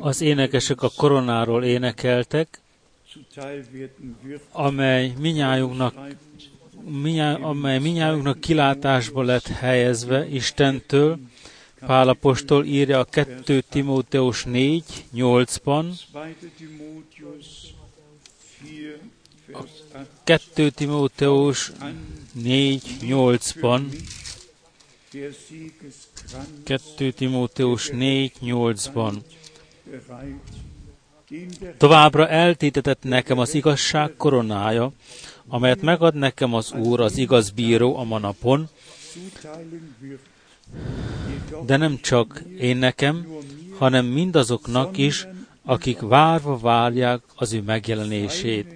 Az énekesek a koronáról énekeltek, amely minnyájunknak, minnyá, amely minnyájunknak kilátásba lett helyezve Istentől, Pálapostól írja a 2 Timóteus 4, 8-ban, a 2 Timóteus 4, 8-ban, 2 Timóteus 4, 8-ban. Továbbra eltétetett nekem az igazság koronája, amelyet megad nekem az Úr, az igaz bíró a manapon, de nem csak én nekem, hanem mindazoknak is, akik várva várják az ő megjelenését,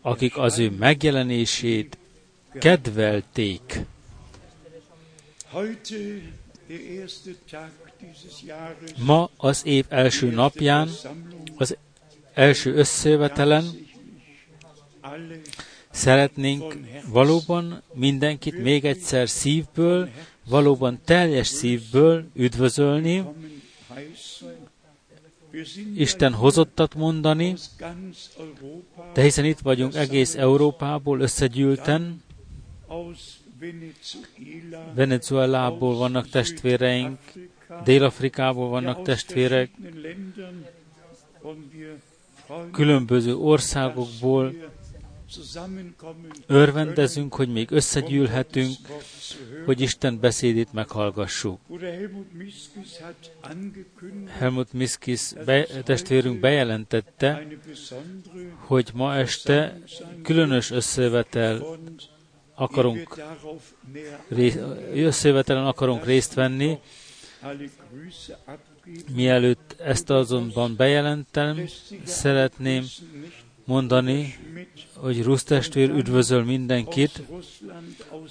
akik az ő megjelenését kedvelték. Ma az év első napján, az első összejövetelen. szeretnénk valóban mindenkit még egyszer szívből, valóban teljes szívből üdvözölni, Isten hozottat mondani, de hiszen itt vagyunk egész Európából összegyűlten, Venezuelából vannak testvéreink, Dél-Afrikából vannak testvérek, különböző országokból örvendezünk, hogy még összegyűlhetünk, hogy Isten beszédét meghallgassuk. Helmut Miskis be, testvérünk bejelentette, hogy ma este különös összevetel akarunk, összevetelen akarunk részt venni, Mielőtt ezt azonban bejelentem, szeretném mondani, hogy Rusz testvér üdvözöl mindenkit,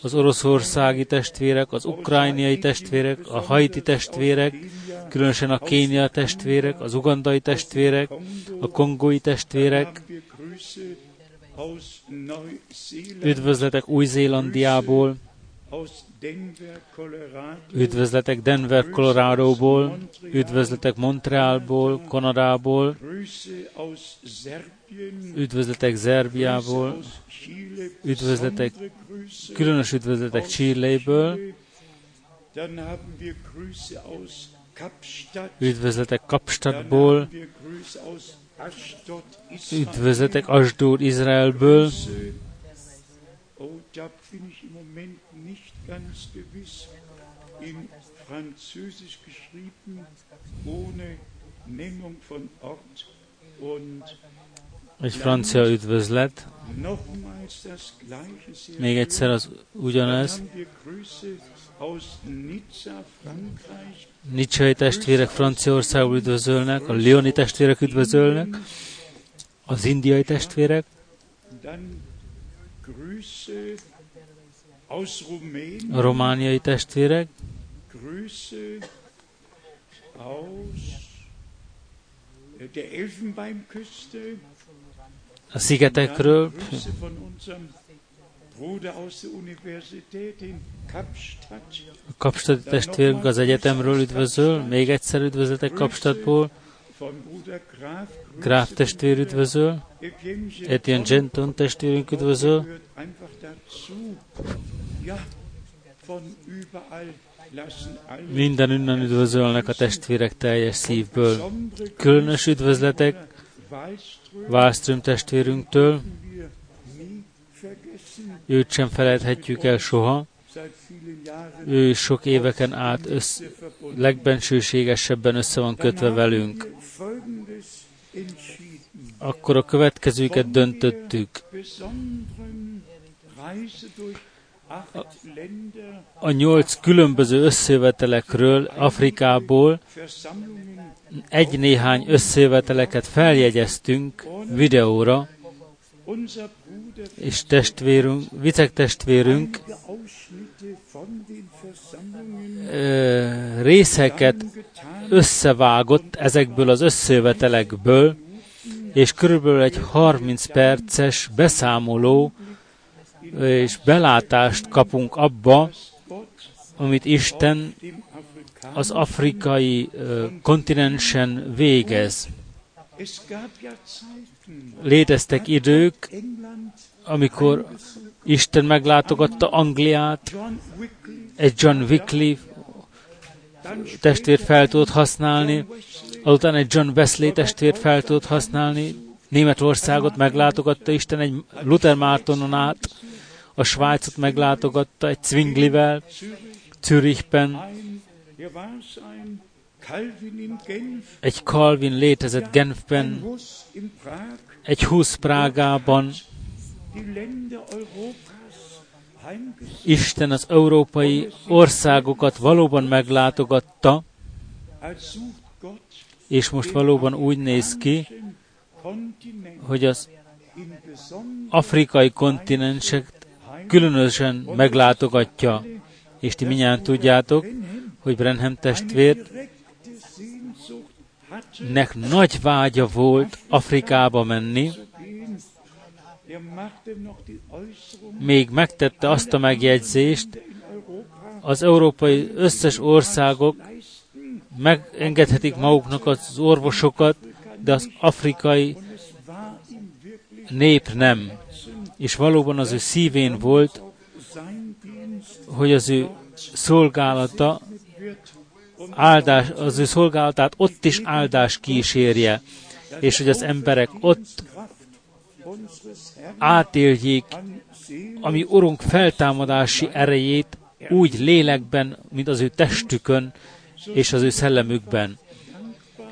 az oroszországi testvérek, az ukrániai testvérek, a haiti testvérek, különösen a kénia testvérek, az ugandai testvérek, a kongói testvérek, üdvözletek Új-Zélandiából, Üdvözletek Denver, Coloradoból, üdvözletek Montrealból, Kanadából, üdvözletek Zerbiából, üdvözletek, különös üdvözletek Chiléből, üdvözletek Kapstadtból, üdvözletek Asdod Izraelből, in Französisch geschrieben, ohne egy francia üdvözlet. Még egyszer az ugyanez. Nicsai testvérek Franciaországból üdvözölnek, a Lioni testvérek üdvözölnek, az indiai testvérek, a romániai testvérek, a szigetekről, a Kapstadi testvérünk az egyetemről üdvözöl, még egyszer üdvözletek Kapstadtból, Graf testvér üdvözöl, Etienne Genton testvérünk üdvözöl, minden innen üdvözölnek a testvérek teljes szívből. Különös üdvözletek Wallström testvérünktől, őt sem felejthetjük el soha. Ő sok éveken át össz, legbensőségesebben össze van kötve velünk. Akkor a következőket döntöttük. A, nyolc különböző összevetelekről Afrikából egy néhány összeveteleket feljegyeztünk videóra, és testvérünk, vicek testvérünk részeket összevágott ezekből az összevetelekből, és körülbelül egy 30 perces beszámoló és belátást kapunk abba, amit Isten az afrikai kontinensen végez. Léteztek idők, amikor Isten meglátogatta Angliát, egy John Wycliffe testvért fel tudott használni, azután egy John Wesley testvért fel tudott használni, Németországot meglátogatta Isten egy Luther Mártonon át, a Svájcot meglátogatta egy Zwinglivel, Zürichben, egy Calvin létezett Genfben, egy Husz Prágában, Isten az európai országokat valóban meglátogatta, és most valóban úgy néz ki, hogy az afrikai kontinensek különösen meglátogatja, és ti minnyáján tudjátok, hogy Brenham testvér nek nagy vágya volt Afrikába menni, még megtette azt a megjegyzést, az európai összes országok megengedhetik maguknak az orvosokat, de az afrikai nép nem. És valóban az ő szívén volt, hogy az ő szolgálata áldás, az ő szolgálatát ott is áldás kísérje, és hogy az emberek ott átéljék a mi Urunk feltámadási erejét úgy lélekben, mint az ő testükön és az ő szellemükben.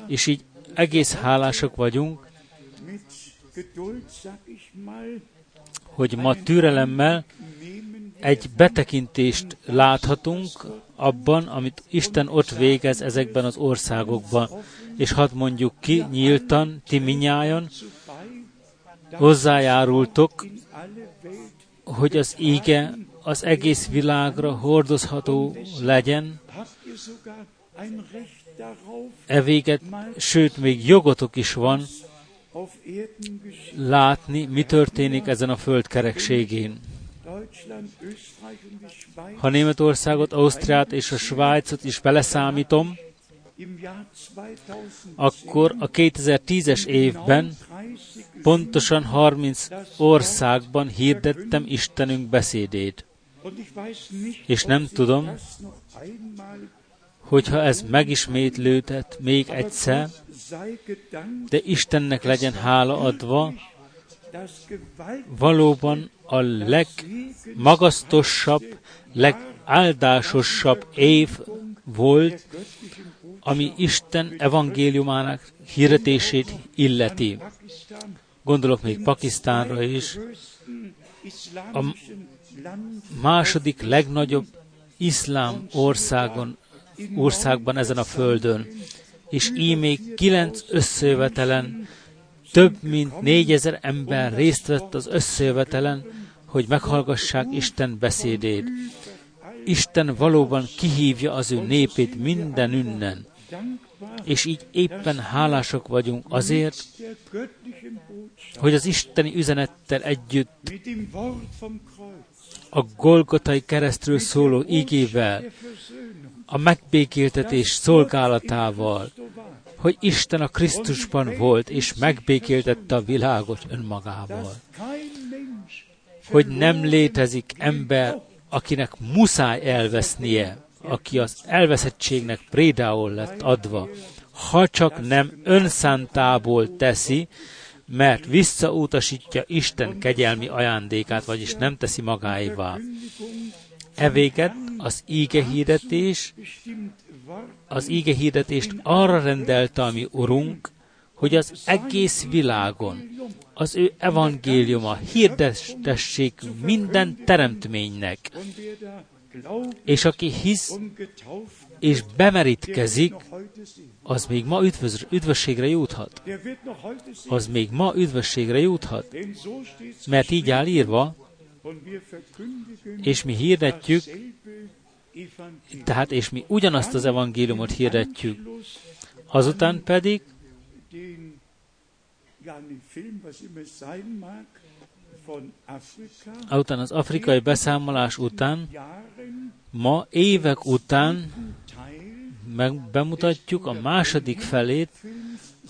És így egész hálásak vagyunk, hogy ma türelemmel egy betekintést láthatunk abban, amit Isten ott végez ezekben az országokban. És hadd mondjuk ki nyíltan, ti minnyájan, hozzájárultok, hogy az ége az egész világra hordozható legyen, e véget, sőt, még jogotok is van látni, mi történik ezen a föld kerekségén. Ha Németországot, Ausztriát és a Svájcot is beleszámítom, akkor a 2010-es évben pontosan 30 országban hirdettem Istenünk beszédét. És nem tudom, hogyha ez megismétlődhet még egyszer, de Istennek legyen hála adva, valóban a legmagasztosabb, legáldásosabb év volt, ami Isten evangéliumának hirdetését illeti. Gondolok még Pakisztánra is. A második legnagyobb iszlám országon, országban ezen a földön. És így még kilenc összejövetelen több mint négyezer ember részt vett az összejövetelen, hogy meghallgassák Isten beszédét. Isten valóban kihívja az ő népét minden ünnen, és így éppen hálások vagyunk azért, hogy az isteni üzenettel együtt a Golgotai keresztről szóló igével, a megbékéltetés szolgálatával, hogy Isten a Krisztusban volt, és megbékéltette a világot önmagával. Hogy nem létezik ember, akinek muszáj elvesznie, aki az elveszettségnek prédául lett adva, ha csak nem önszántából teszi, mert visszautasítja Isten kegyelmi ajándékát, vagyis nem teszi magáévá. Evéget az íge hirdetés, az íge hirdetést arra rendelte a mi Urunk, hogy az egész világon az ő evangéliuma hirdetessék minden teremtménynek. És aki hisz és bemerítkezik, az még ma üdvöz, üdvösségre juthat. Az még ma üdvösségre juthat. Mert így áll írva, és mi hirdetjük, tehát és mi ugyanazt az evangéliumot hirdetjük. Azután pedig Után az afrikai beszámolás után, ma évek után meg bemutatjuk a második felét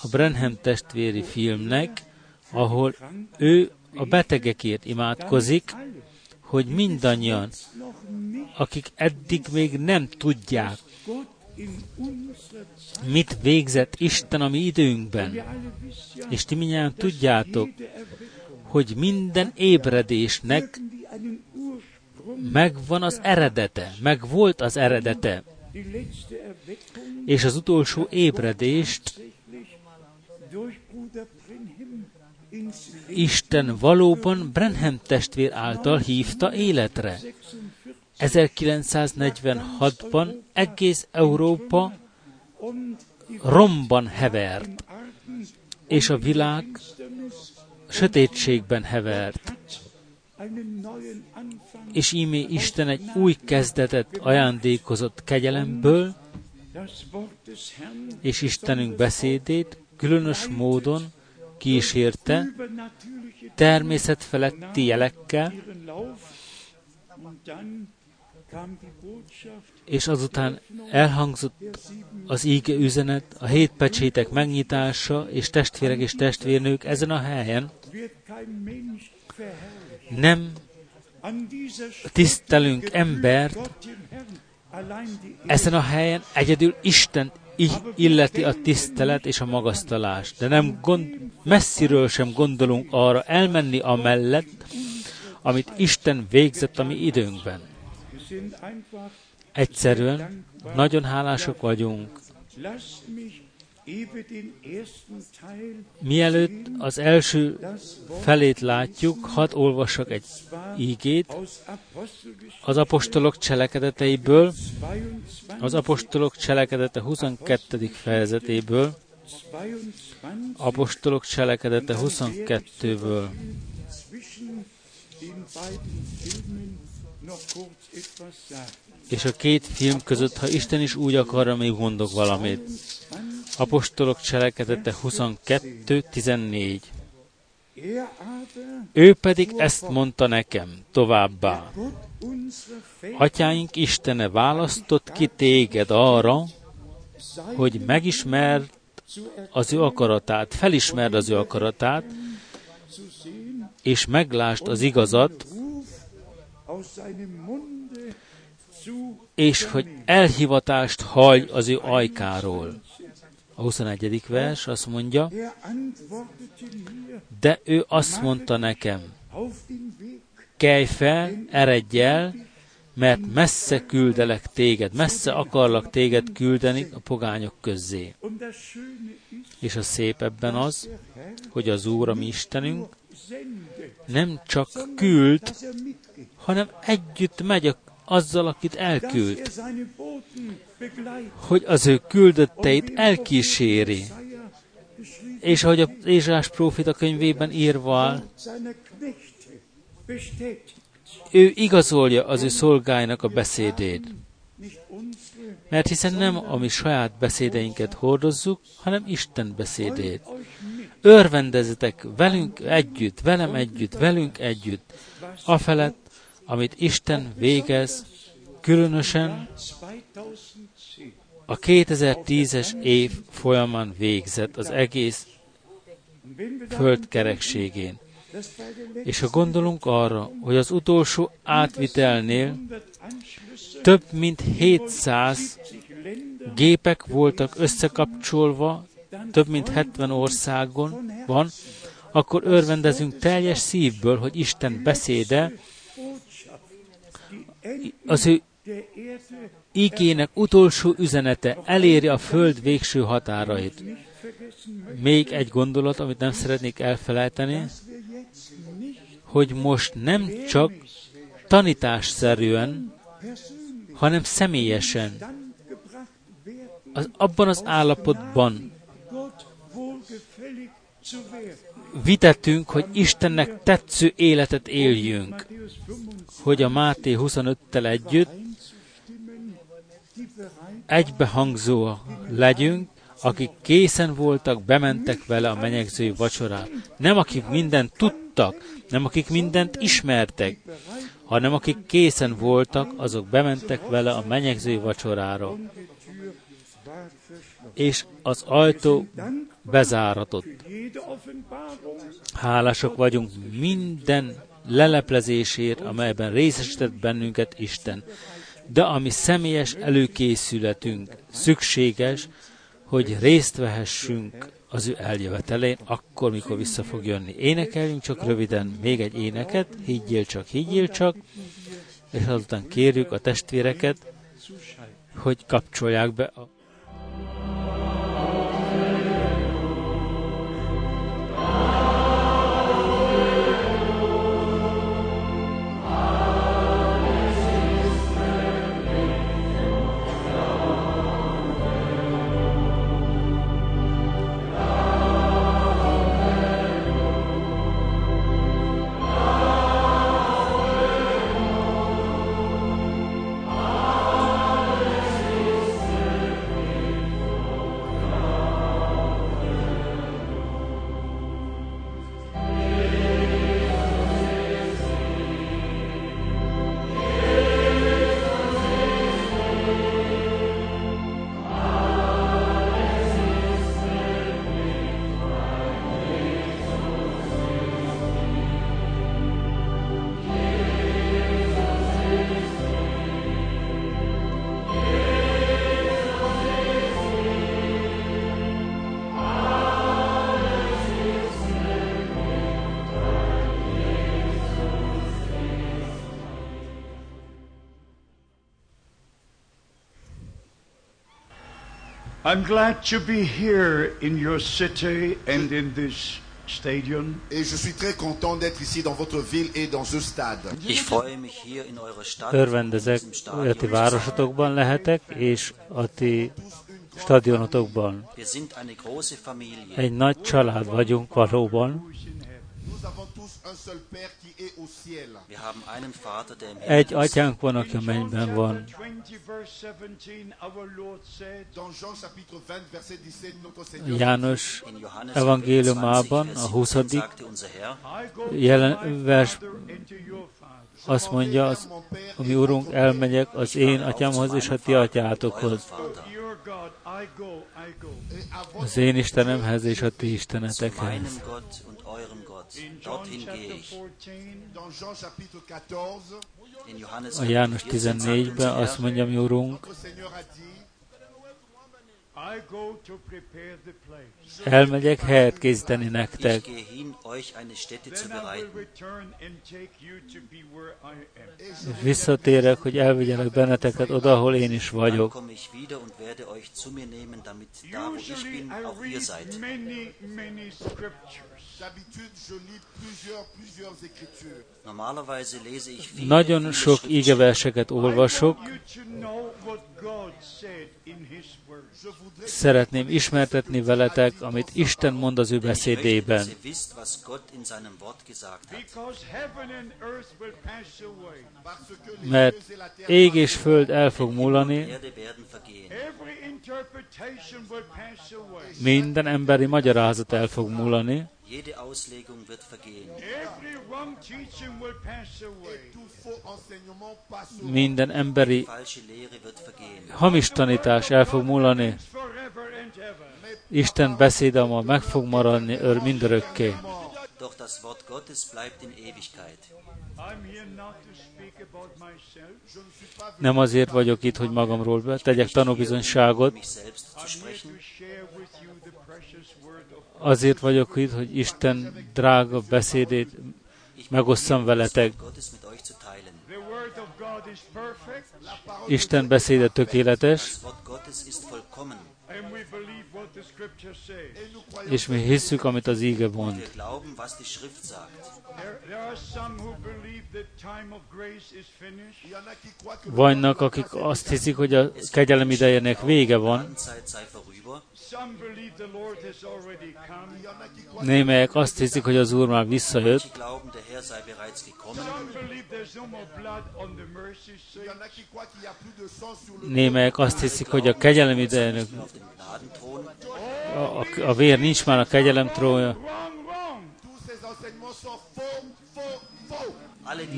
a Brenham testvéri filmnek, ahol ő a betegekért imádkozik, hogy mindannyian, akik eddig még nem tudják, mit végzett Isten a mi időnkben. És ti mindjárt tudjátok, hogy minden ébredésnek megvan az eredete, meg volt az eredete. És az utolsó ébredést Isten valóban Brenham testvér által hívta életre. 1946-ban egész Európa romban hevert, és a világ sötétségben hevert. És ímé Isten egy új kezdetet ajándékozott kegyelemből, és Istenünk beszédét különös módon kísérte természetfeletti jelekkel, és azután elhangzott az íge üzenet, a hét pecsétek megnyitása, és testvérek és testvérnők ezen a helyen nem tisztelünk embert, ezen a helyen egyedül Isten illeti a tisztelet és a magasztalás, de nem gond, messziről sem gondolunk arra elmenni amellett, amit Isten végzett a mi időnkben. Egyszerűen nagyon hálásak vagyunk. Mielőtt az első felét látjuk, hadd olvassak egy ígét az apostolok cselekedeteiből, az apostolok cselekedete 22. fejezetéből, apostolok cselekedete 22-ből és a két film között, ha Isten is úgy akarja, még mondok valamit. Apostolok cselekedete 22.14. Ő pedig ezt mondta nekem továbbá. Atyáink Istene választott ki téged arra, hogy megismerd az ő akaratát, felismerd az ő akaratát, és meglásd az igazat, és hogy elhivatást hallj az ő ajkáról. A 21. vers azt mondja, de ő azt mondta nekem, kelj fel, eredj el, mert messze küldelek téged, messze akarlak téged küldeni a pogányok közzé. És a szép ebben az, hogy az Úr, a mi Istenünk, nem csak küld, hanem együtt megy a azzal, akit elküld, hogy az ő küldötteit elkíséri. És ahogy a Ézsás prófita könyvében írva ő igazolja az ő szolgáinak a beszédét. Mert hiszen nem a mi saját beszédeinket hordozzuk, hanem Isten beszédét. Örvendezetek velünk együtt, velem együtt, velünk együtt, afelett, amit Isten végez, különösen a 2010-es év folyamán végzett az egész földkerekségén. És ha gondolunk arra, hogy az utolsó átvitelnél több mint 700 gépek voltak összekapcsolva, több mint 70 országon van, akkor örvendezünk teljes szívből, hogy Isten beszéde az ő igének utolsó üzenete eléri a föld végső határait. Még egy gondolat, amit nem szeretnék elfelejteni, hogy most nem csak tanításszerűen, hanem személyesen, az, abban az állapotban vitettünk, hogy Istennek tetsző életet éljünk, hogy a Máté 25-tel együtt egybehangzó legyünk, akik készen voltak, bementek vele a menyegzői vacsorán. Nem akik mindent tudtak, nem akik mindent ismertek, hanem akik készen voltak, azok bementek vele a menyegzői vacsorára. És az ajtó bezáratott. Hálások vagyunk minden leleplezésért, amelyben részesített bennünket Isten. De ami személyes előkészületünk szükséges, hogy részt vehessünk az ő eljövetelén, akkor, mikor vissza fog jönni. Énekeljünk csak röviden még egy éneket, higgyél csak, higgyél csak, és azután kérjük a testvéreket, hogy kapcsolják be a I'm glad to be here in your city and in this stadium. Et je suis très content d'être ici dans votre ville et dans ce stade. Ich freue mich hier in eurer Stadt. Örvendezek, hogy a ti városotokban lehetek, és a ti stadionotokban. Wir sind eine große Familie. Egy nagy család vagyunk valóban. Egy atyánk van, aki a mennyben van. 20, verse 17, our Lord said, Dans Jean chapitre 20, verset 17, notre Seigneur János evangéliumában, 20, a Vers 20. 17 sagte unser Herr, I go to Jelen vers azt mondja, az, a mi Urunk, elmegyek az én atyámhoz és a ti atyátokhoz, az én Istenemhez és a ti istenetekhez. Dorthin gehe ich. 14, Dans Jean chapitre 14, In Johannes A János 14 sagt 14-ben unser azt mondja, mi Urunk, elmegyek helyet készíteni nektek, visszatérek, hogy elvigyenek benneteket oda, ahol én is vagyok. Nagyon sok ígeverseket olvasok, szeretném ismertetni veletek, amit Isten mond az ő beszédében. Mert ég és föld el fog múlani, minden emberi magyarázat el fog múlani, Jede Auslegung wird vergehen. Minden emberi Falsche Lehre wird vergehen. hamis tanítás el fog múlani. Isten beszéde ma meg fog maradni ör mindörökké. Doch das Wort Gottes bleibt in Ewigkeit. Nem azért vagyok itt, hogy magamról tegyek tanúbizonyságot, azért vagyok itt, hogy Isten drága beszédét megosszam veletek. Isten beszéde tökéletes, és mi hisszük, amit az íge mond. Vannak, akik azt hiszik, hogy a kegyelem idejének vége van, Némelyek azt hiszik, hogy az Úr már visszajött. Némelyek azt hiszik, hogy a kegyelem idejének a, a, a vér nincs már a kegyelem trónja.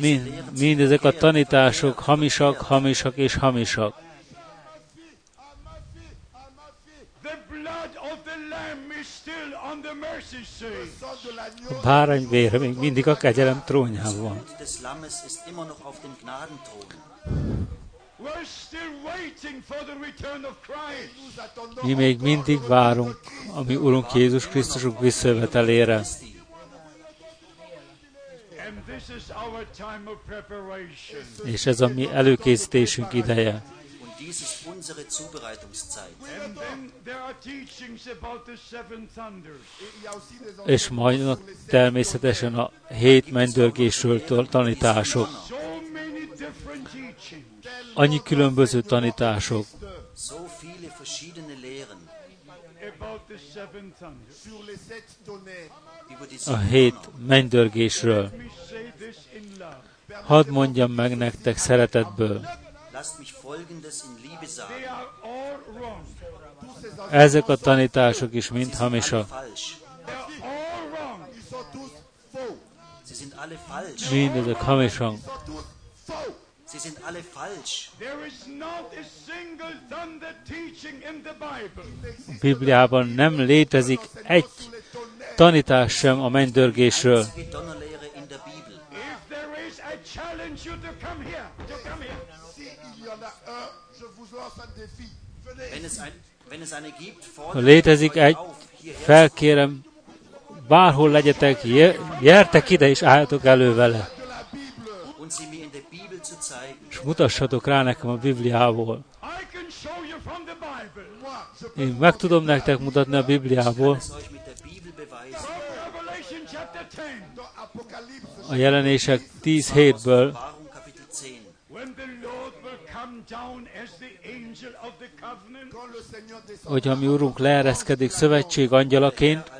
Mind, mindezek a tanítások hamisak, hamisak és hamisak. A bárányvére még mindig a kegyelem trónján van. Mi még mindig várunk, ami Urunk Jézus Krisztusunk visszajövetelére. És ez a mi előkészítésünk ideje. Dies ist unsere Zubereitungszeit. És majd természetesen a hét mendörgésről tanítások. Annyi különböző tanítások. A hét mennydörgésről. Hadd mondjam meg nektek szeretetből. Ezek a tanítások is mind hamisak. Mindezek hamisak. Sie sind. A Bibliában nem létezik egy tanítás sem a mennydörgésről. Wenn es, ha létezik egy, felkérem, bárhol legyetek, gyertek ide és álljatok elő vele. És mutassatok rá nekem a Bibliából. Én meg tudom nektek mutatni a Bibliából. A jelenések 10 hétből hogyha mi Urunk leereszkedik szövetség angyalaként,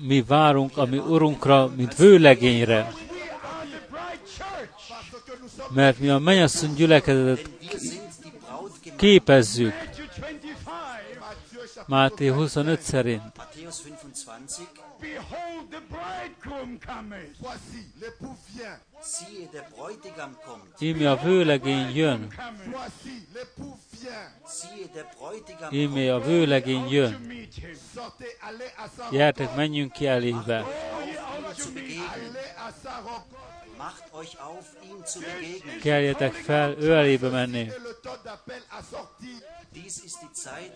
mi várunk a mi Urunkra, mint vőlegényre, mert mi a mennyasszony gyülekezetet képezzük. Máté 25 szerint behold, the bridegroom cometh. Voici, l'époux vient. Siehe, der Bräutigam kommt. Íme a vőlegény jön. Voici, l'époux vient. Siehe, der Bräutigam Íme a vőlegény jön. Gyertek, menjünk ki elébe. Keljetek fel, ő elébe menni.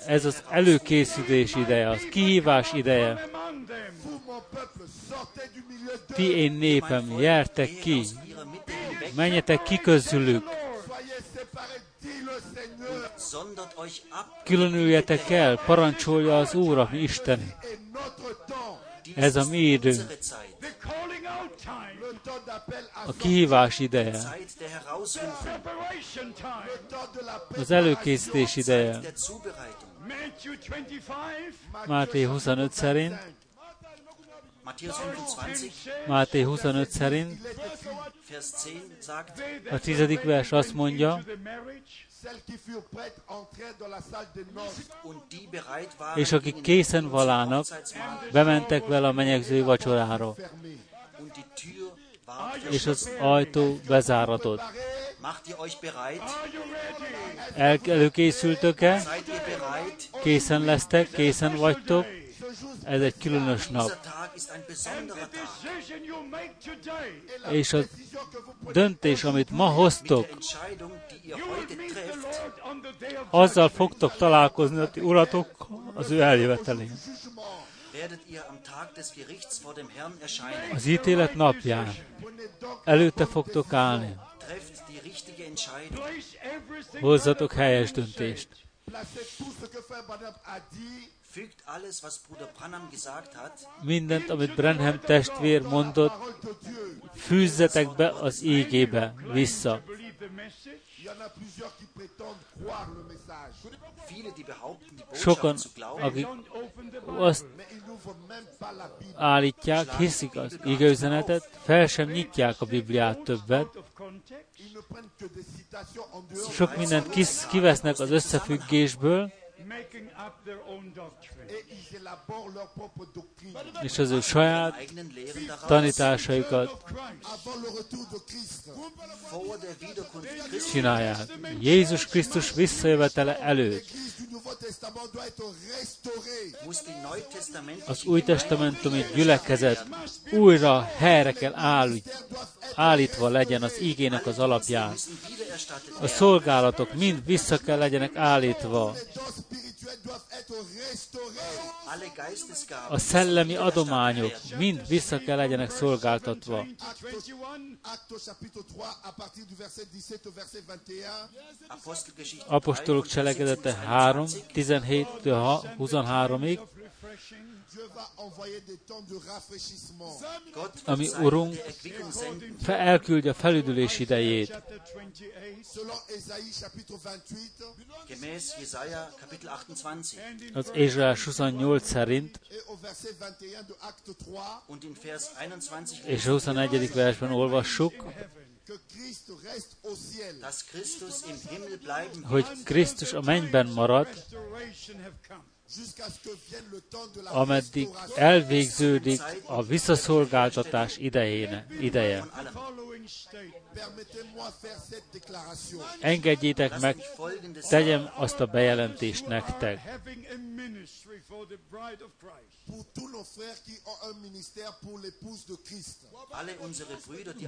Ez az előkészítés ideje, az kihívás ideje. Ti én népem, jertek ki, menjetek ki közülük, különüljetek el, parancsolja az Úr, ami Isten. Ez a mi idő. A kihívás ideje. Az előkészítés ideje. Máté 25 szerint. Máté 25 szerint a tizedik vers azt mondja, és akik készen valának, bementek vele a menyegző vacsorára, és az ajtó bezáratott. El, előkészültök-e? Készen lesztek? Készen vagytok? Ez egy különös nap. És a döntés, amit ma hoztok, azzal fogtok találkozni a ti uratok az ő eljövetelén. Az ítélet napján előtte fogtok állni. Hozzatok helyes döntést. Mindent, amit Brenham testvér mondott, fűzzetek be az ígébe vissza. Sokan, akik azt állítják, hiszik az igeüzenetet, fel sem nyitják a Bibliát többet, sok mindent kis, kivesznek az összefüggésből, et ils élaborent leur propre doctrine és az ő saját tanításaikat csinálják. Jézus Krisztus visszajövetele előtt az új testamentumi gyülekezet újra helyre kell áll, állítva legyen az ígének az alapján. A szolgálatok mind vissza kell legyenek állítva. Les dons szellemi adományok mind vissza kell legyenek szolgáltatva. Actes, Actes chapitre 3, à partir du verset 17 au verset 21. Apostelgeschichte Apostolok cselekedete 3, 17-től 23-ig, Dieu va envoyer des temps de rafraîchissement. Gott Ami Urunk elküldje a felüdülés idejét. Chapter 28. Selon Ésaïe chapitre 28 gemäß Jesaja Kapitel 28 And in Az Ézsaiás 28 szerint, et au verset 21 de Acte 3 und in Vers 21 és a 21. versben olvassuk, hogy Krisztus a mennyben marad, ameddig elvégződik a visszaszolgáltatás idejéne, ideje. Engedjétek meg, tegyem azt a bejelentést nektek.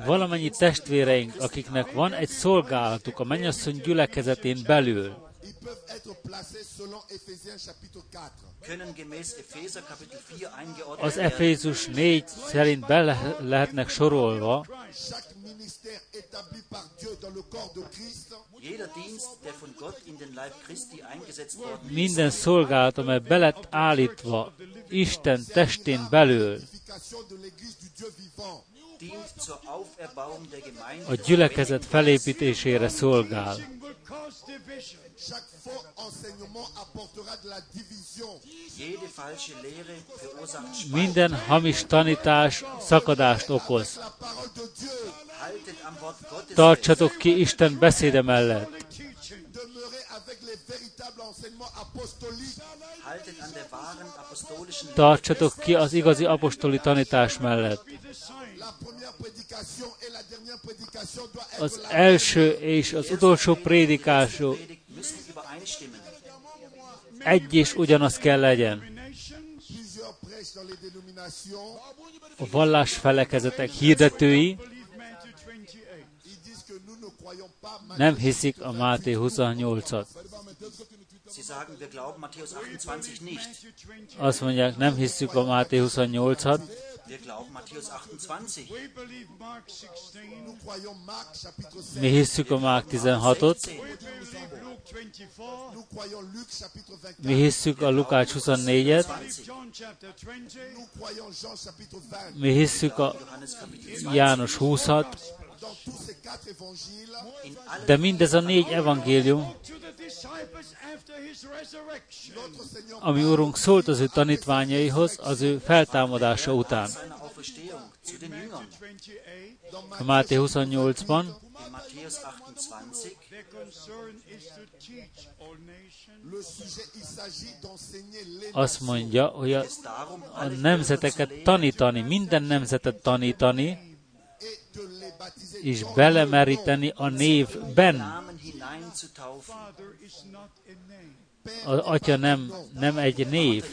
Valamennyi testvéreink, akiknek van egy szolgálatuk a mennyasszony gyülekezetén belül, Ils peuvent être placés selon Éphésiens chapitre 4. können gemäß Epheser Kapitel 4 eingeordnet az. Efézus 4 szerint bele lehetnek sorolva, Chaque ministère établi par Dieu dans le corps de Christ Jeder Dienst, der von Gott in den Leib Christi eingesetzt worden ist, minden szolgálat, amely belett állítva Isten testén belül a gyülekezet felépítésére szolgál. Chaque faux enseignement apportera de la division. Jede falsche Lehre verursacht Spaltung. Minden hamis tanítás szakadást okoz. Haltet am Wort Gottes Tartsatok ki Isten beszéde mellett. Haltet an der wahren apostolischen Lehre Tartsatok ki az igazi apostoli tanítás mellett. Az első és az utolsó übereinstimmen. Egy és ugyanaz kell legyen. A vallás felekezetek hirdetői Believe Matthew 28. Ils disent que nous ne croyons pas nem hiszik a Máté 28-at. Sie sagen, wir glauben Matthäus 28 nicht. Matthew 28. Azt mondják, nem hisszük a Máté 28-at, Wir glauben Matthäus 28. We believe Mark 16. Nous croyons Marc chapitre 6. mi hisszük a Mák 16-ot, 16. We believe Luke 24. Nous croyons Luc chapitre 24. mi hisszük a Lukács 24-et, Believe John chapter 20. Nous croyons Jean chapitre 20. mi hisszük a Johannes Kapitel 20. János 20-at, De mindez a négy evangélium, ami Urunk szólt az ő tanítványaihoz az ő feltámadása után. seiner Auferstehung zu den Jüngern. 28. dans A Máté 28-ban In Matthäus 28 Their concern is to teach all nations. le sujet, il s'agit d'enseigner les azt mondja, hogy a, a nemzeteket tanítani, minden nemzetet tanítani, és belemeríteni a a name. Az atya nem, nem egy név.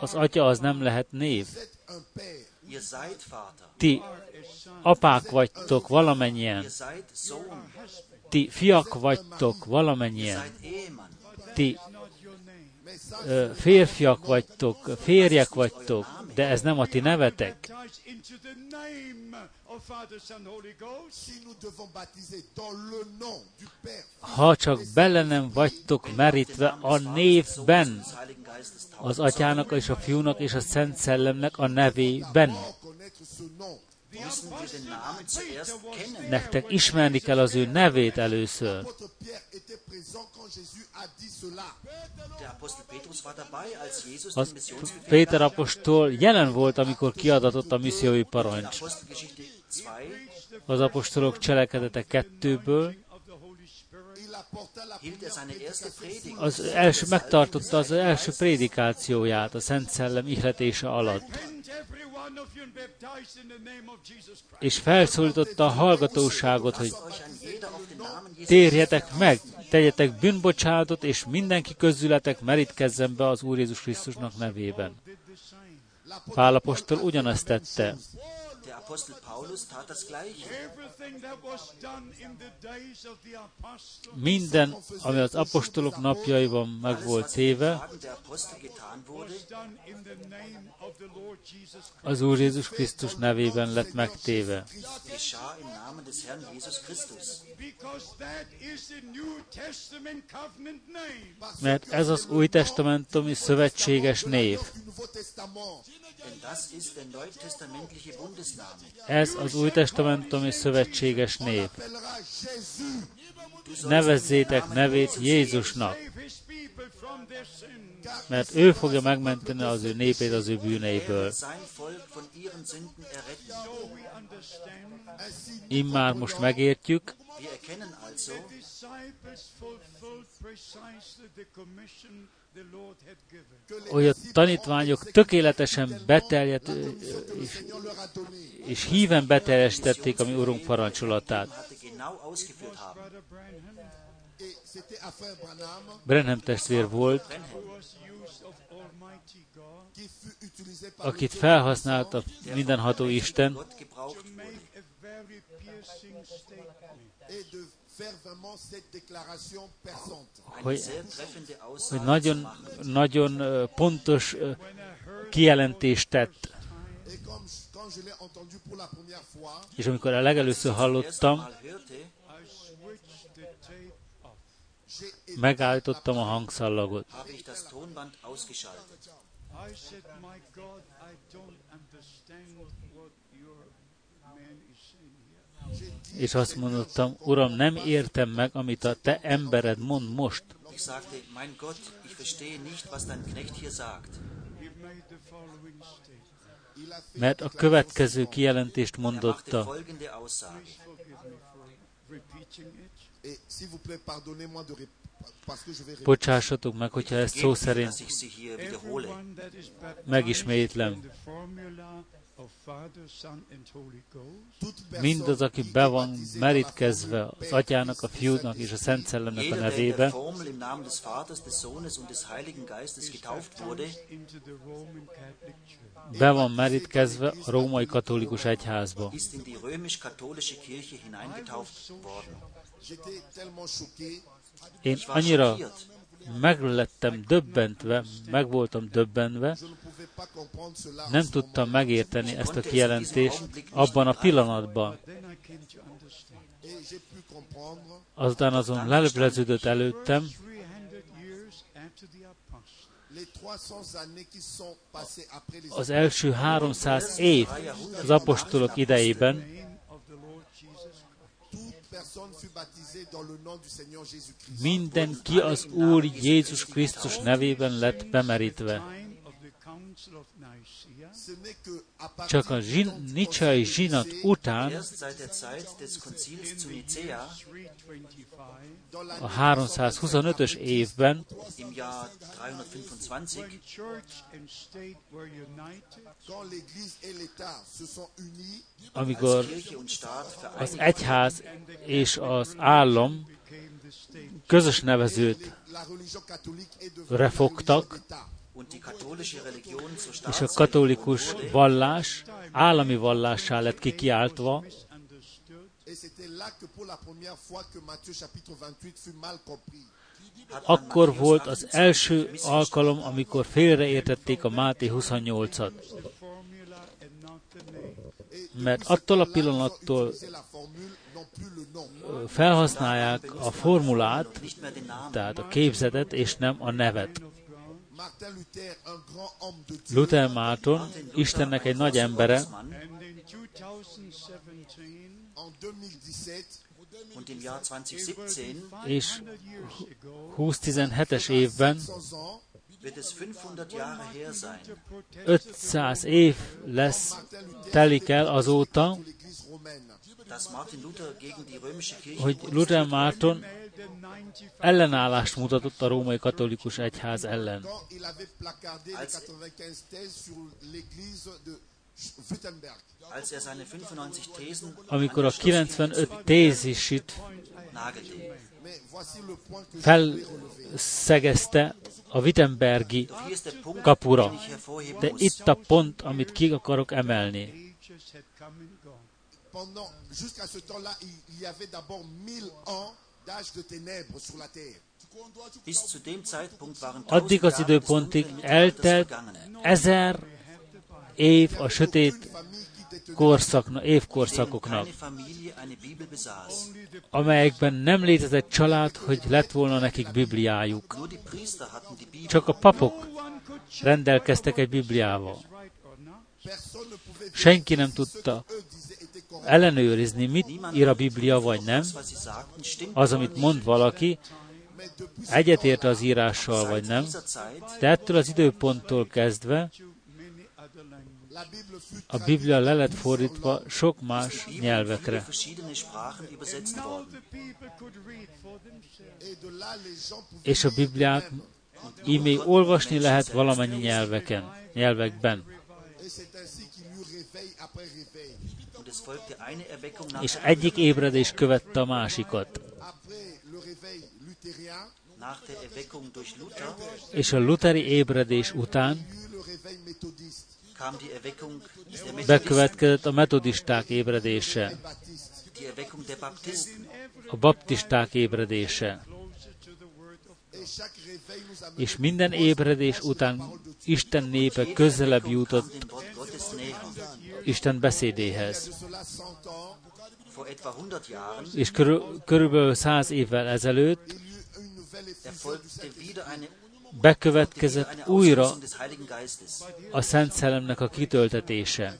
Az atya az nem lehet név. Ti apák vagytok valamennyien. Ti fiak vagytok valamennyien. Ti férfiak vagytok, férjek vagytok, de ez nem a ti nevetek. Ha csak bele nem vagytok merítve a névben, az atyának és a fiúnak és a Szent Szellemnek a nevében. Nektek ismerni kell az ő nevét először. Az Péter apostol jelen volt, amikor kiadatott a missziói parancs. Apostelgeschichte 2 Az apostolok cselekedete kettőből az első, megtartotta az első prédikációját a Szent Szellem ihletése alatt, és felszólította a hallgatóságot, hogy térjetek meg, tegyetek bűnbocsánatot, és mindenki közületek merítkezzen be az Úr Jézus Krisztusnak nevében. Did the same. Pál apostol ugyanezt tette. Apostel Paulus tat das Gleiche. Minden, ami az apostolok napjaiban meg volt téve, az Úr Jézus Krisztus nevében lett megtéve. Mert ez az új testamentumi szövetséges név. Denn das ist der neutestamentliche Bundesname. Ez az új testamentumi szövetséges sollst Nevezzétek nevét Jézusnak, mert ő fogja megmenteni az ő népét az ő bűneiből. Immár most megértjük, Hogy a tanítványok tökéletesen le és, és híven beteljesítették a mi Urunk parancsolatát. Brenham testvér volt, akit felhasznált a mindenható Isten, Hogy, hogy nagyon, nagyon pontos kijelentést tett. És amikor a legelőször hallottam, megállítottam a hangszallagot. És azt mondottam, Uram, nem értem meg, amit a te embered mond most. Mert a következő kijelentést Er mondotta, répéter. bocsássatok meg, hogyha ezt szó szerint Megismétlem. Mindaz, aki be van merítkezve az Atyának, a Fiúnak és a Szent Szellemnek a nevébe, Formel im Namen des Vaters, des Sohnes und des Heiligen Geistes getauft wurde, baptized into the Roman Catholic Church. be van merítkezve a római katolikus egyházba. ist in die römisch-katholische Kirche hineingetauft worden. J'étais tellement choqué. Én annyira meglettem döbbentve, meg voltam döbbenve, nem tudtam megérteni ezt a kijelentést abban a pillanatban. Azután azon lelepleződött előttem, 300 years after the apostles, les 300 années qui sont passées après les az első 300 év az apostolok idejében mindenki az Úr Jézus Krisztus nevében lett bemerítve. Csak a zsin, nicsai zsinat után, Erst seit der Zeit des Konzils zu Nicea 325, dans a l'année 325-ös évben, im Jahr 325, when church and state were united, quand l'Église et l'État se sont unis, amikor az egyház és az állam közös nevezőt refogtak, és a katolikus vallás állami vallássá lett kikiáltva, Misunderstood. Et c'était là que pour la première fois que Matthieu chapitre 28 fut mal compris. hat man akkor volt az 28 első alkalom, amikor félreértették a Máté 28-at. The formula and not the name. Et Mert attól a pillanattól felhasználják a formulát, tehát a képzetet, és nem a nevet. Luther, Márton, Istennek egy nagy embere, and in 2000 2017, En 2017, Und im Jahr 2017 és 100 years ago, 2017-es évben 100 ans, wird es 500 Jahre her sein, 500 év lesz, telik el azóta, hogy Luther Márton the 95 ellenállást mutatott a római katolikus egyház ellen. Quand il avait placardé les 95 thèses sur l'Église de Wittenberg. als er seine 95 Thesen Amikor a 95 tézisit felszegezte a Wittenbergi kapura. De itt a pont, amit ki akarok emelni. Pendant, jusqu'à ce temps-là, il, il y avait d'abord 1000 ans d'âge de ténèbres sur la terre. Addig az időpontig eltelt ezer év a sötét korszakna, évkorszakoknak, amelyekben nem létezett család, hogy lett volna nekik Bibliájuk. Csak a papok rendelkeztek egy Bibliával. Senki nem tudta ellenőrizni, mit ír a Biblia vagy nem, az, amit mond valaki, egyetért az írással vagy nem, de ettől az időponttól kezdve a Biblia le lett fordítva sok más nyelvekre. És a Bibliát még olvasni lehet valamennyi nyelveken, nyelvekben. És egyik ébredés követte a másikat. És a lutheri ébredés után bekövetkezett a metodisták ébredése, a baptisták ébredése. Closer to the word of Et chaque réveil nous amène És minden ébredés után Isten népe közelebb jutott. Isten beszédéhez. de cela 100 ans, Vor etwa 100 Jahren És körül, körülbelül száz évvel ezelőtt bekövetkezett újra a Szent Szellemnek a kitöltetése.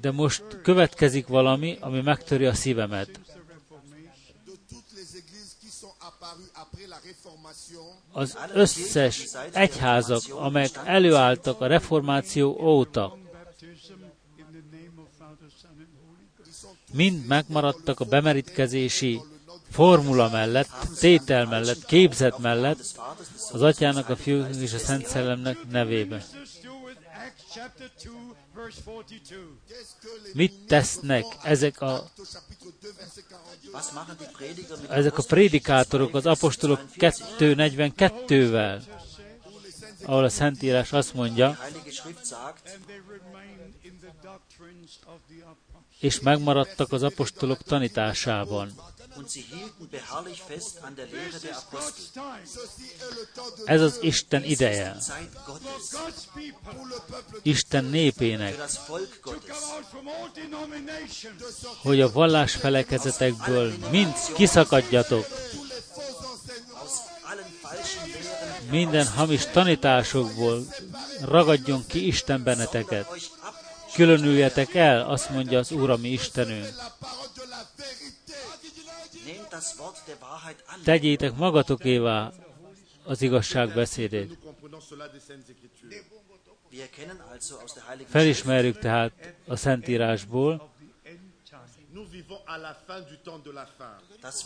De most következik valami, ami megtöri a szívemet. Az összes egyházak, amelyek előálltak a reformáció óta, mind megmaradtak a bemerítkezési formula mellett, tétel mellett, képzet mellett, az Atyának, a Fiú és a Szent Szellemnek nevébe. Ministers do with Acts chapter 2, verse 42. qu'est-ce que les Mit tesznek ezek a, Actes au chapitre 2, verset 42 Was machen die Prediger mit ezek a prédikátorok az apostolok 2.42-vel, ahol a Szentírás azt mondja, és megmaradtak az apostolok tanításában. Und sie hielten beharrlich fest an der Lehre der Apostel. Ez az Isten ideje, Isten népének, hogy a vallásfelekezetekből mind kiszakadjatok, minden hamis tanításokból ragadjon ki Isten benneteket. Különüljetek el, azt mondja az Úr, a mi Istenünk. Tegyétek magatokévá az igazság beszédét. Felismerjük tehát a Szentírásból,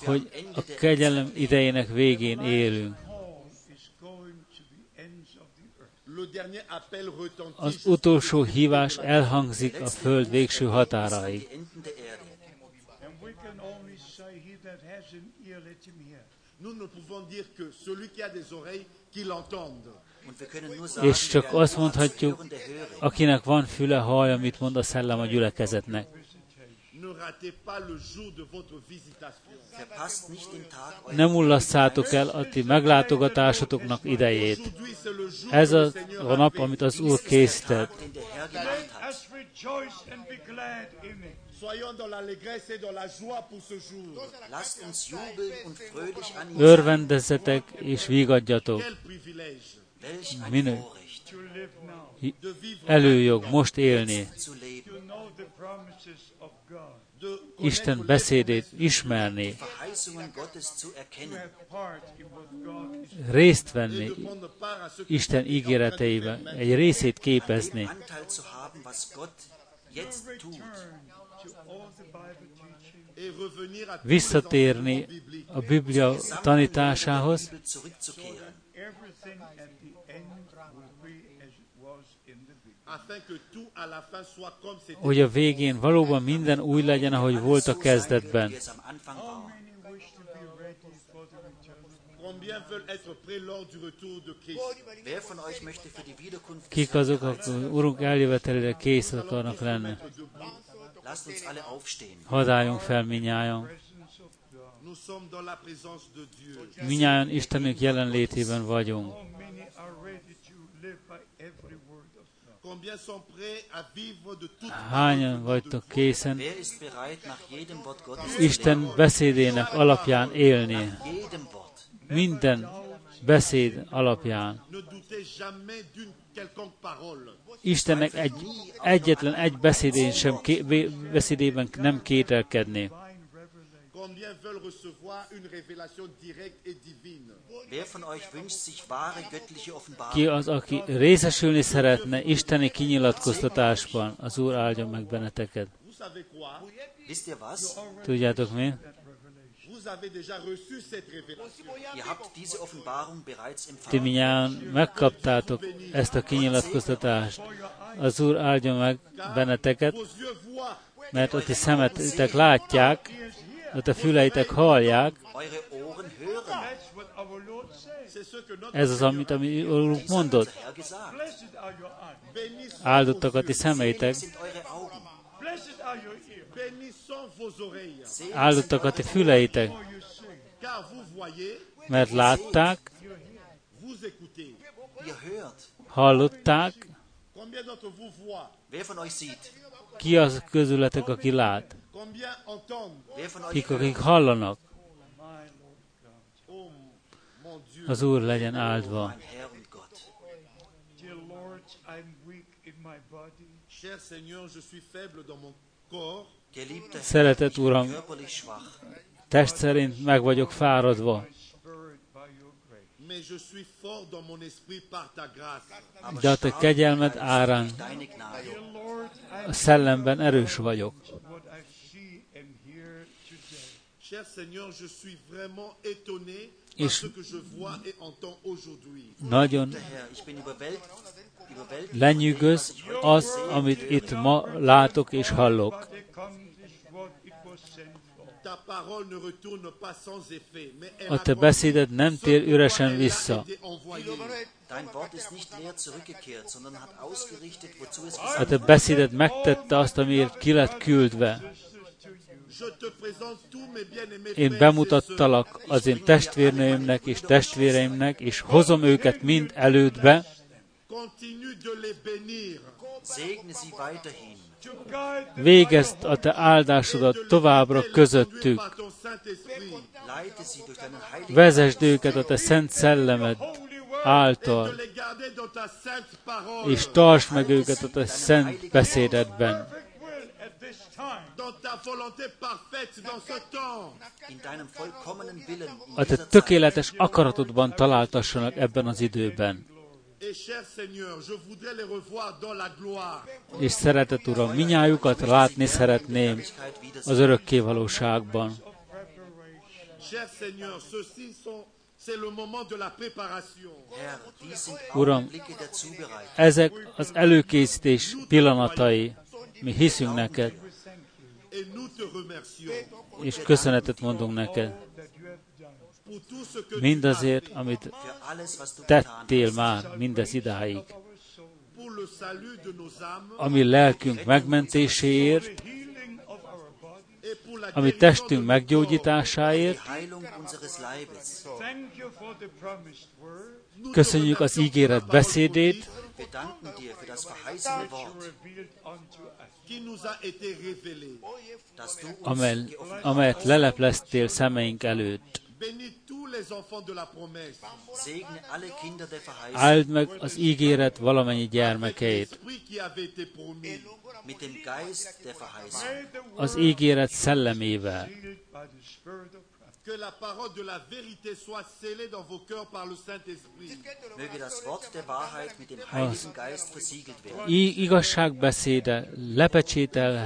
hogy a kegyelem idejének végén élünk. Az utolsó hívás elhangzik a föld végső határaig. Nous ne pouvons dire que celui qui a des oreilles, qu'il entende. Und wir können nur sagen, És csak azt hat mondhatjuk, akinek van füle, hallja, mit mond a szellem a gyülekezetnek. Nem ullasszátok el a ti meglátogatásotoknak idejét. Ez le a, nap, amit az Úr készített. Rejoice and be glad in it. Soyons dans l'allégresse et dans la joie pour ce jour. Lasst uns jubeln und fröhlich an ihm sein. Örvendezzetek és vigadjatok. Quel privilège. Vivre, előjog most élni, Isten beszédét ismerni, részt venni Isten ígéreteiben, egy részét képezni, dem Anteil zu haben, hogy a végén valóban minden új legyen, ahogy volt a kezdetben. Kik azok, akik Urunk eljövetelére kész akarnak lenni? Hadd álljunk fel Dieu. Minnyájan Istenünk jelenlétében vagyunk. Hányan vagytok készen Isten beszédének alapján élni? Minden beszéd alapján. Istennek egy, egyetlen egy beszédén sem, ké, beszédében nem kételkedni. Combien veulent recevoir une révélation directe et divine wer von euch wünscht sich wahre göttliche Ki Offenbarung? az, aki részesülni szeretne Isteni kinyilatkoztatásban, az Úr áldjon meg benneteket. Wisst ihr was? Tudjátok mi? That revelation. Vous avez déjà reçu cette révélation. Ihr habt diese Offenbarung bereits Ti minnyáján megkaptátok ezt a kinyilatkoztatást. Az Úr áldjon meg benneteket, mert a ti szemetek látják, a te füleitek hallják, ez az, amit a mi Úrunk mondott. Áldottak a ti szemeitek, áldottak a ti füleitek, mert látták, hallották, ki az közületek, aki lát, Kik, akik hallanak. Oh az Úr legyen áldva. Szeretett Uram, test szerint meg vagyok fáradva, de a te kegyelmed árán. A szellemben erős vagyok. what I see and hear today. Cher Seigneur, je suis vraiment étonné Et par je- ce que je vois et entends aujourd'hui. Nagyon lenyűgöz az, amit itt ma látok és hallok. A te beszéded nem tér üresen vissza. A te beszéded megtette azt, amiért ki lett küldve. Én bemutattalak az én testvérnőimnek és testvéreimnek, és hozom őket mind elődbe, végezd a te áldásodat továbbra közöttük, vezesd őket a te szent szellemed által, és tartsd meg őket a te szent beszédedben. A te dieser Zeit. tökéletes akaratodban találtassanak ebben az időben. És szeretet Uram, minnyájukat látni szeretném az örökké valóságban. Uram. Ezek az előkészítés pillanatai. Mi hiszünk neked, Et nous te remercions és köszönetet mondunk neked. Mindazért, amit tettél már mindez idáig. Ami lelkünk megmentéséért, ami testünk meggyógyításáért, köszönjük az ígéret beszédét, amely, geoffenbart amelyet lelepleztél szemeink előtt. Áld meg az ígéret valamennyi gyermekeit. Az ígéret szellemével. Que la parole de la vérité soit scellée dans vos cœurs par le Saint-Esprit. Möge das Wort der Wahrheit mit dem Heiligen Geist versiegelt werden. I- igazságbeszéde lepecsételve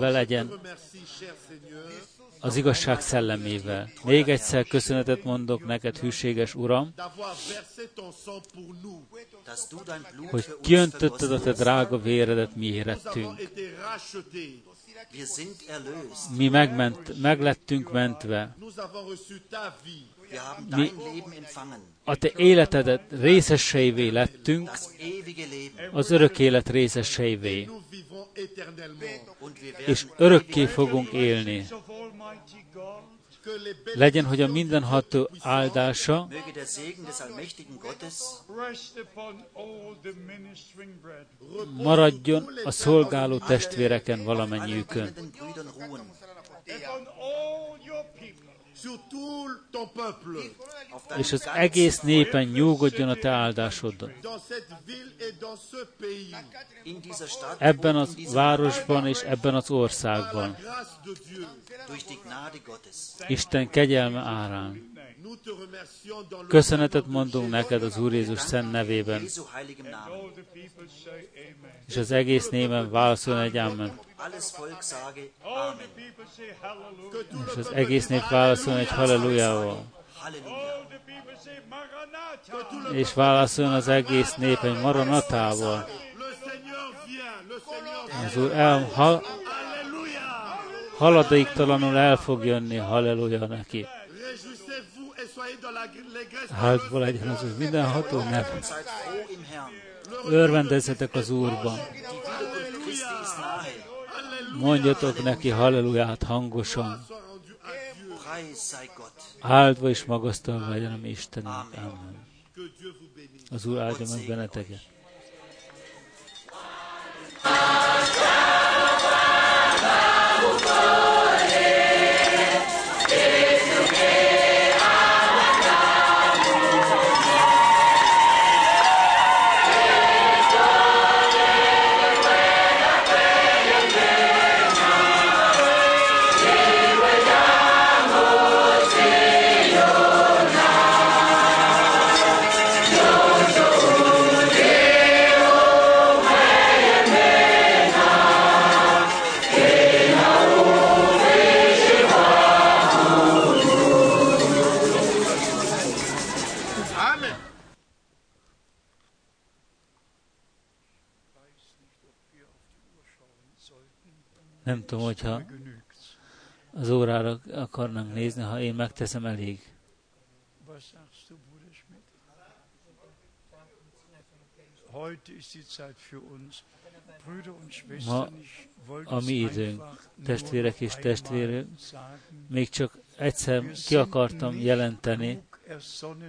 legyen Remercie, cher Seigneur, az igazság szellemével. Még egyszer köszönetet mondok neked, hűséges Uram, hogy kiöntötted a te drága véredet mi érettünk. Été rachetés. Wir sind erlöst. Mi megment, meglettünk mentve. Mi-. A te életedet részeseivé lettünk, az örök élet részeseivé, és örökké fogunk élni. Legyen, hogy a mindenható áldása maradjon a szolgáló testvéreken valamennyiükön, és az egész népen nyugodjon a te áldásodon. Ebben diesem városban és ebben az országban. Isten kegyelme árán. Köszönetet mondunk neked az Úr Jézus szent nevében, és az egész néven válaszol egy Amen. És az egész nép válaszol egy hallelujával. És válaszoljon az egész nép egy maranatával. Az Úr el, ha, haladéktalanul el fog jönni, halleluja neki. Hátba legyen az Úr mindenható nev. Örvendezzetek az Úrban. Mondjatok neki halleluját hangosan. Soit rendu à Dieu. Preis sei Gott. Áldva és magasztalva legyen a mi Istenünk. Amen. Az Úr áldja meg benneteket. Tudom, hogyha az órára akarnánk nézni, ha én megteszem elég. Wollte a mi időnk, testvérek és testvérek. Még csak egyszer ki akartam jelenteni,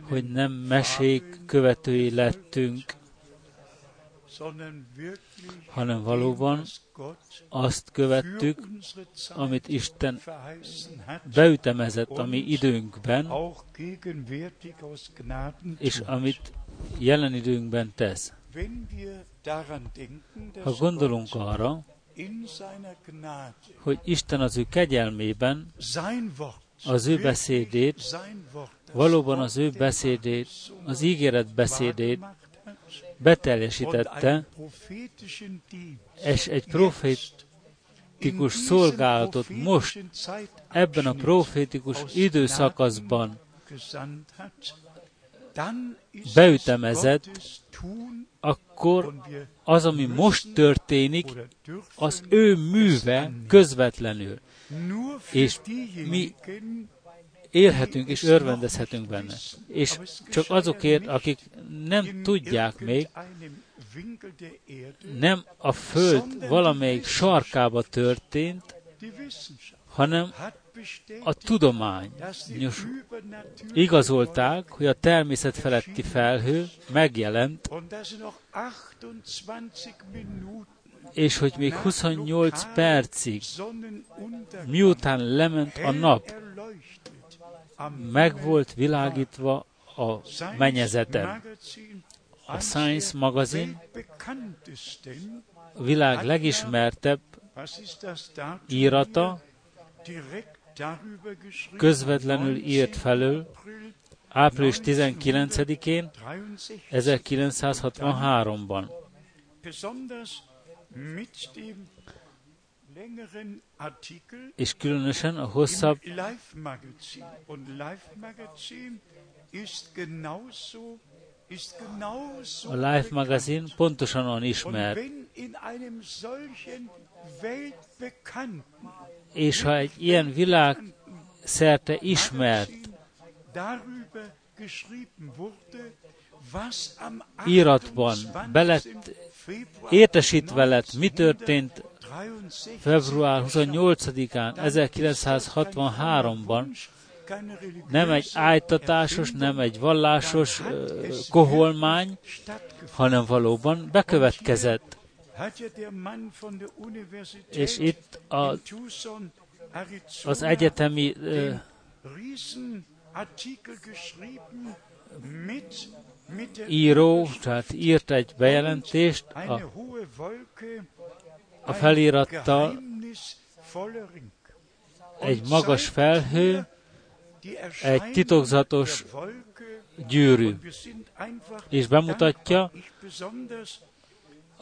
hogy nem mesék követői lettünk, hanem valóban azt követtük, amit Isten beütemezett a mi időnkben, és amit jelen időnkben tesz. Ha gondolunk arra, hogy Isten az ő kegyelmében az ő beszédét, valóban az ő beszédét, az ígéret beszédét beteljesítette, és egy profétikus szolgálatot most ebben a profétikus időszakaszban beütemezett, akkor az, ami most történik, az ő műve közvetlenül. és mi Élhetünk és örvendezhetünk benne. És csak azokért, akik nem tudják még, nem a Föld valamelyik sarkába történt, hanem a tudomány. Igazolták, hogy a természet feletti felhő megjelent, und dass noch 28 Minuten és hogy még 28 percig, miután lement a nap, meg volt világítva a mennyezeten. A Science magazin világ legismertebb írata közvetlenül írt felől április 19-én 63. 1963-ban. Besonders mit dem längeren Artikel És különösen a hosszabb a Life magazin pontosan olyan Und ismert. És ha egy ilyen világ szerte ismert Magazin darüber geschrieben wurde, was am Iratban 28. belett Februar értesítve lett, mi történt 1963 február 28-án 1963-ban, keine nem egy ájtatásos, nem egy vallásos ö, koholmány, hanem valóban bekövetkezett. És itt a, az egyetemi der író, tehát írt egy bejelentést a, a felirattal egy magas felhő, egy titokzatos gyűrű, és bemutatja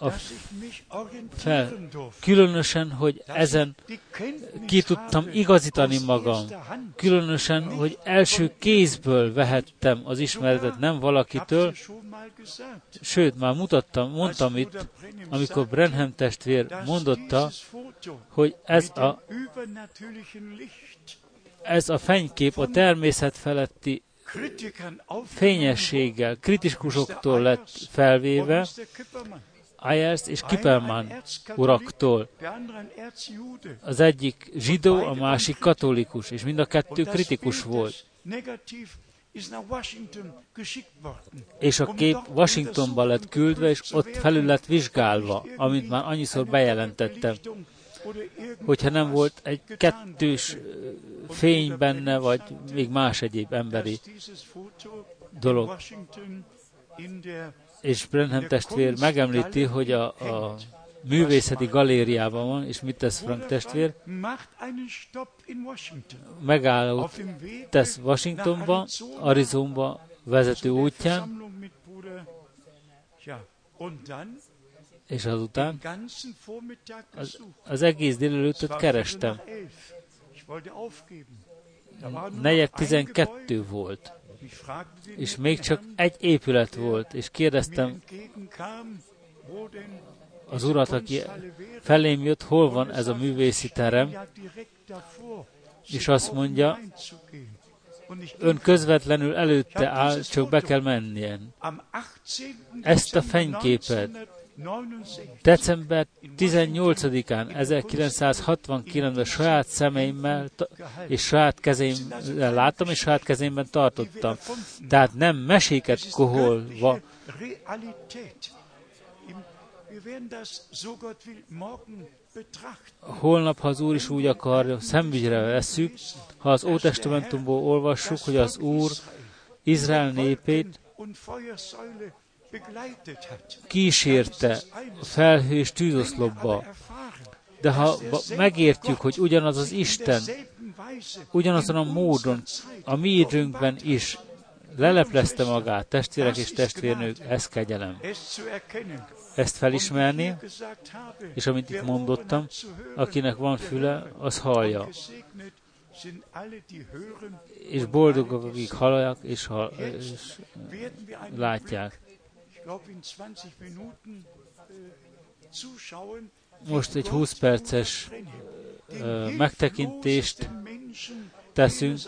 a fel, különösen, hogy ezen ki tudtam igazítani magam. Különösen, hogy első kézből vehettem az ismeretet, nem valakitől, sőt, már mutattam, mondtam itt, amikor sagte, Brenham testvér mondotta, hogy ez a, ez a fenykép a természet feletti fényességgel, kritikusoktól lett felvéve, Ayers és Erzkatholik, uraktól. Az egyik zsidó, a másik katolikus, és mind a kettő kritikus volt. És a kép Washingtonba lett küldve, és ott felül lett vizsgálva, amint már annyiszor bejelentettem. Hogyha nem volt egy kettős fény benne, vagy még más egyéb emberi dolog. És Brenham testvér megemlíti, hogy a, a művészeti galériában van, és mit tesz Frank testvér? Megálló tesz Washingtonba, Arizonba vezető útján, és azután az, az egész délelőttöt kerestem. Negyed 12 volt, és még csak egy épület volt, és kérdeztem az urat, aki felém jött, hol van ez a művészi terem, és azt mondja, ön közvetlenül előtte áll, csak be kell menjen. Ezt a fenyképet december 18-án 1969-ben saját szemeimmel és saját kezeimmel láttam, és saját kezemben tartottam. Tehát nem meséket koholva, holnap, ha az Úr is úgy akarja, szemügyre vesszük, ha az Ótestamentumból olvassuk, hogy az Úr Izrael népét kísérte a felhő és tűzoszlopba. De ha megértjük, hogy ugyanaz az Isten, ugyanazon a módon, a mi időnkben is leleplezte magát, testvérek és testvérnők, ez kegyelem. Ezt felismerni, és amit itt mondottam, akinek van füle, az hallja. És boldogok, akik hallják és, hall, és látják. Most egy 20 perces ö, megtekintést teszünk,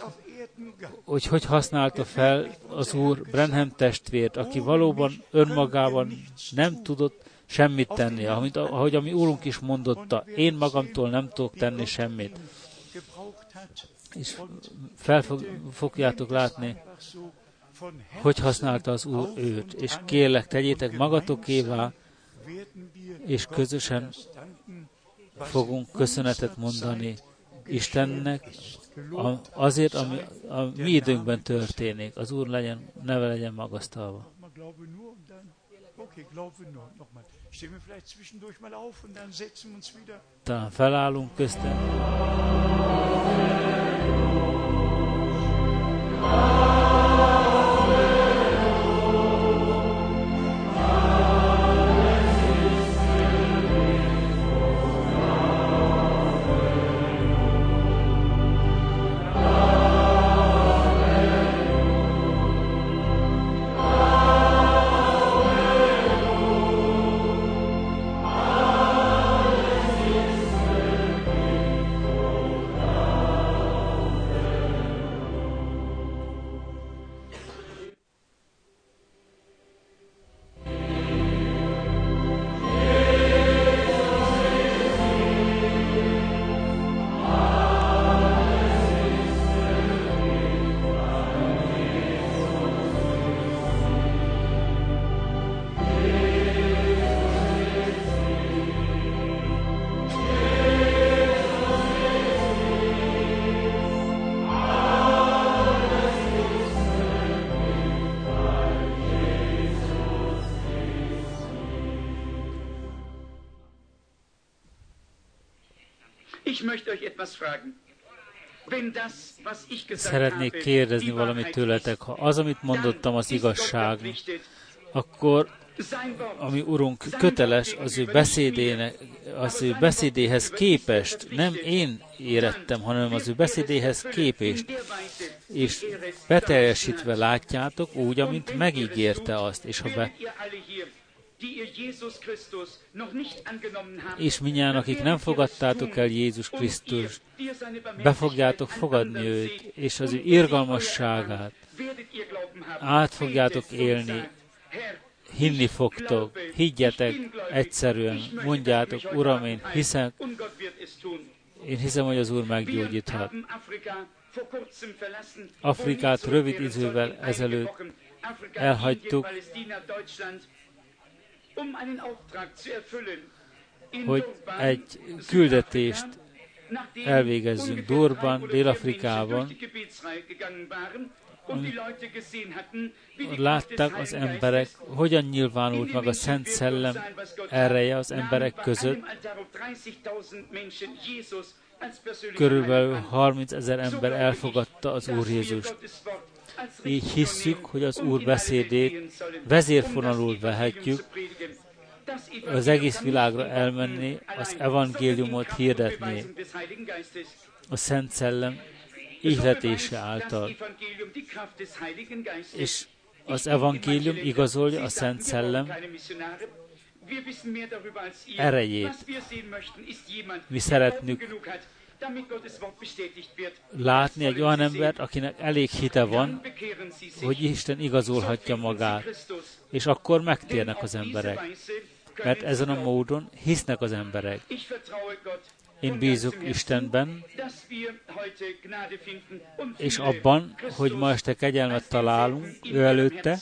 hogy hogy használta fel az Úr Brenham testvért, aki valóban önmagában nem tudott semmit tenni, amit, ahogy a mi Úrunk is mondotta, én magamtól nem tudok tenni semmit. És fel fog, fogjátok látni, hogy használta az Úr őt. És kérlek, tegyétek magatokévá, és közösen fogunk köszönetet mondani Istennek, azért, ami a mi időnkben történik. Az Úr legyen, neve legyen magasztalva. Mal glaube nur und Szeretnék kérdezni valamit tőletek. Ha az, amit mondottam, az igazság, akkor ami Urunk köteles az ő beszédének, az ő beszédéhez képest, nem én érettem, hanem az ő beszédéhez képest, és beteljesítve látjátok úgy, amint megígérte azt, és ha be, és minnyáján, akik nem fogadtátok el Jézus Krisztust, ihr seine be fogjátok fogadni őt, és az ő und ihr irgalmasságát át fogjátok élni, hinni fogtok, higgyetek egyszerűen, mondjátok, Uram, én hiszek, én hiszem, hogy az Úr meggyógyíthat. Afrikát um rövid idővel ezelőtt elhagytuk. Hogy Durban, egy küldetést elvégezzünk Durban, Dél-Afrikában, des látták az emberek, hogyan nyilvánult meg a Szent Szellem ereje az emberek között. Körülbelül 30 ezer ember elfogadta az Úr Jézust. Így hisszük, hogy az Úr beszédét vezérfonalul vehetjük, az egész világra elmenni, az evangéliumot hirdetni, a Szent Szellem ihletése által. És az evangélium igazolja a Szent Szellem erejét. Mi szeretnünk látni egy olyan embert, akinek elég hite van, hogy Isten igazolhatja magát, és akkor megtérnek az emberek. Mert ezen a módon hisznek az emberek. Én bízok Istenben, és abban, hogy ma este kegyelmet találunk ő előtte,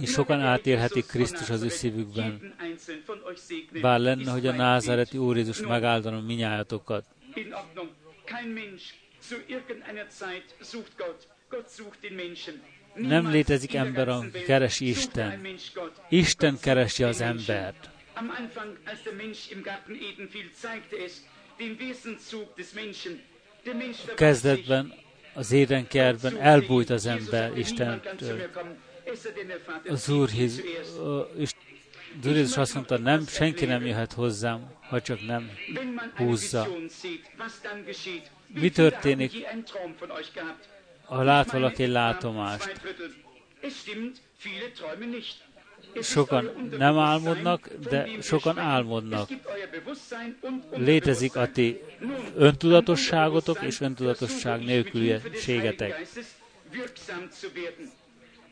és sokan átélhetik Krisztus az ő szívükben. Bár lenne, hogy a názáreti Úr Jézus megáldana minnyájatokat. Nem létezik ember, aki keresi Isten. Isten keresi az embert. Am Anfang, als der Mensch im Garten Eden fiel, zeigte es den Wesenszug des Menschen. Der Mensch verbarg sich. Kezdetben az édenkertben elbújt az ember Istentől. Az Úr, az Úr Jézus azt mondta, nem, senki nem jöhet hozzám, ha csak nem húzza. Mi történik? Ha lát valaki látomást, Sokan nem álmodnak, de sokan álmodnak. Létezik a ti öntudatosságotok és öntudatosság nélküliségetek.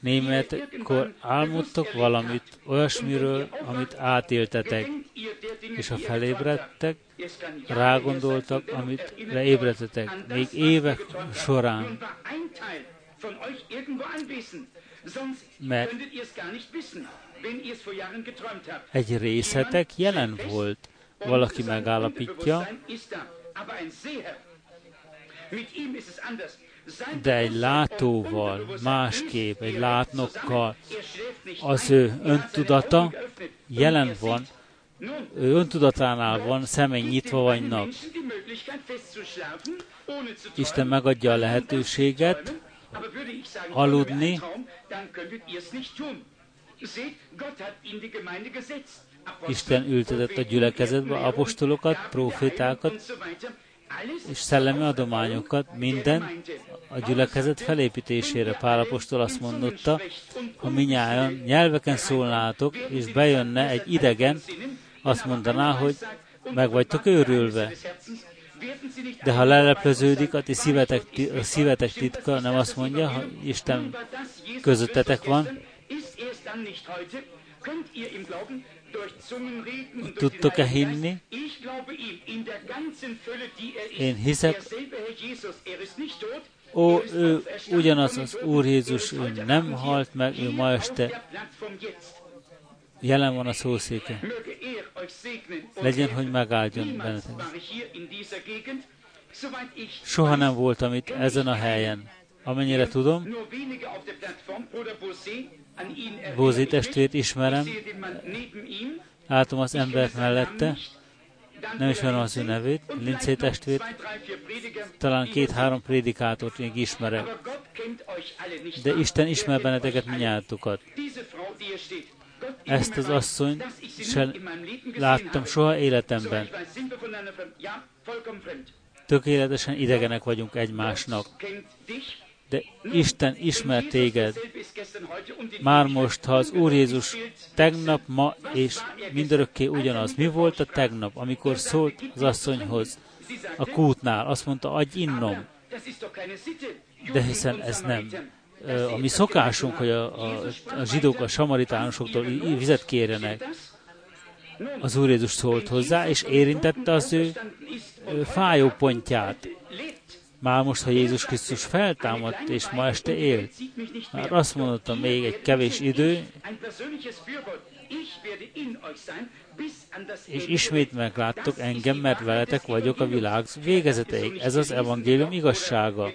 Németkor álmodtok valamit, olyasmiről, amit átéltetek, és ha felébredtek, rágondoltak, amit leébredtetek, még évek során. Mert egy részetek jelen volt. Valaki megállapítja, de egy látóval, másképp, egy látnokkal, az ő öntudata jelen van, ő öntudatánál van, szemei nyitva vannak. Isten megadja a lehetőséget aludni, Isten ültetett a gyülekezetbe apostolokat, profétákat, és szellemi adományokat, minden a gyülekezet felépítésére. Pálapostól azt mondotta, ha minnyáján nyelveken szólnátok, és bejönne egy idegen, azt mondaná, hogy meg vagytok őrülve. De ha lelepleződik a ti szívetek, a szívetek titka, nem azt mondja, ha Isten közöttetek van, Tudtok-e hinni? Én hiszek, ó, ő ugyanaz az Úr Jézus, ő nem halt meg, ő ma este. jelen van a szószéke. Legyen, hogy megáldjon benneteket. Soha nem voltam itt ezen a helyen. Amennyire tudom, Bózi testvért ismerem, látom az embert mellette, nem ismerem az ő nevét, Lincé testvért, talán két-három prédikátort még ismerek. De Isten ismer benneteket minnyátokat. Ezt az asszony sem láttam soha életemben. Tökéletesen idegenek vagyunk egymásnak de Isten ismer téged. Már most, ha az Úr Jézus tegnap, ma és mindörökké ugyanaz. Mi volt a tegnap, amikor szólt az asszonyhoz a kútnál? Azt mondta, adj innom. De hiszen ez nem a mi szokásunk, hogy a, a, a zsidók a samaritánosoktól vizet kérjenek. Az Úr Jézus szólt hozzá, és érintette az ő fájó pontját. Már most, ha Jézus Krisztus feltámadt, és ma este él, már azt mondottam, még egy kevés idő, és ismét megláttok engem, mert veletek vagyok a világ végezeteig. Ez az evangélium igazsága.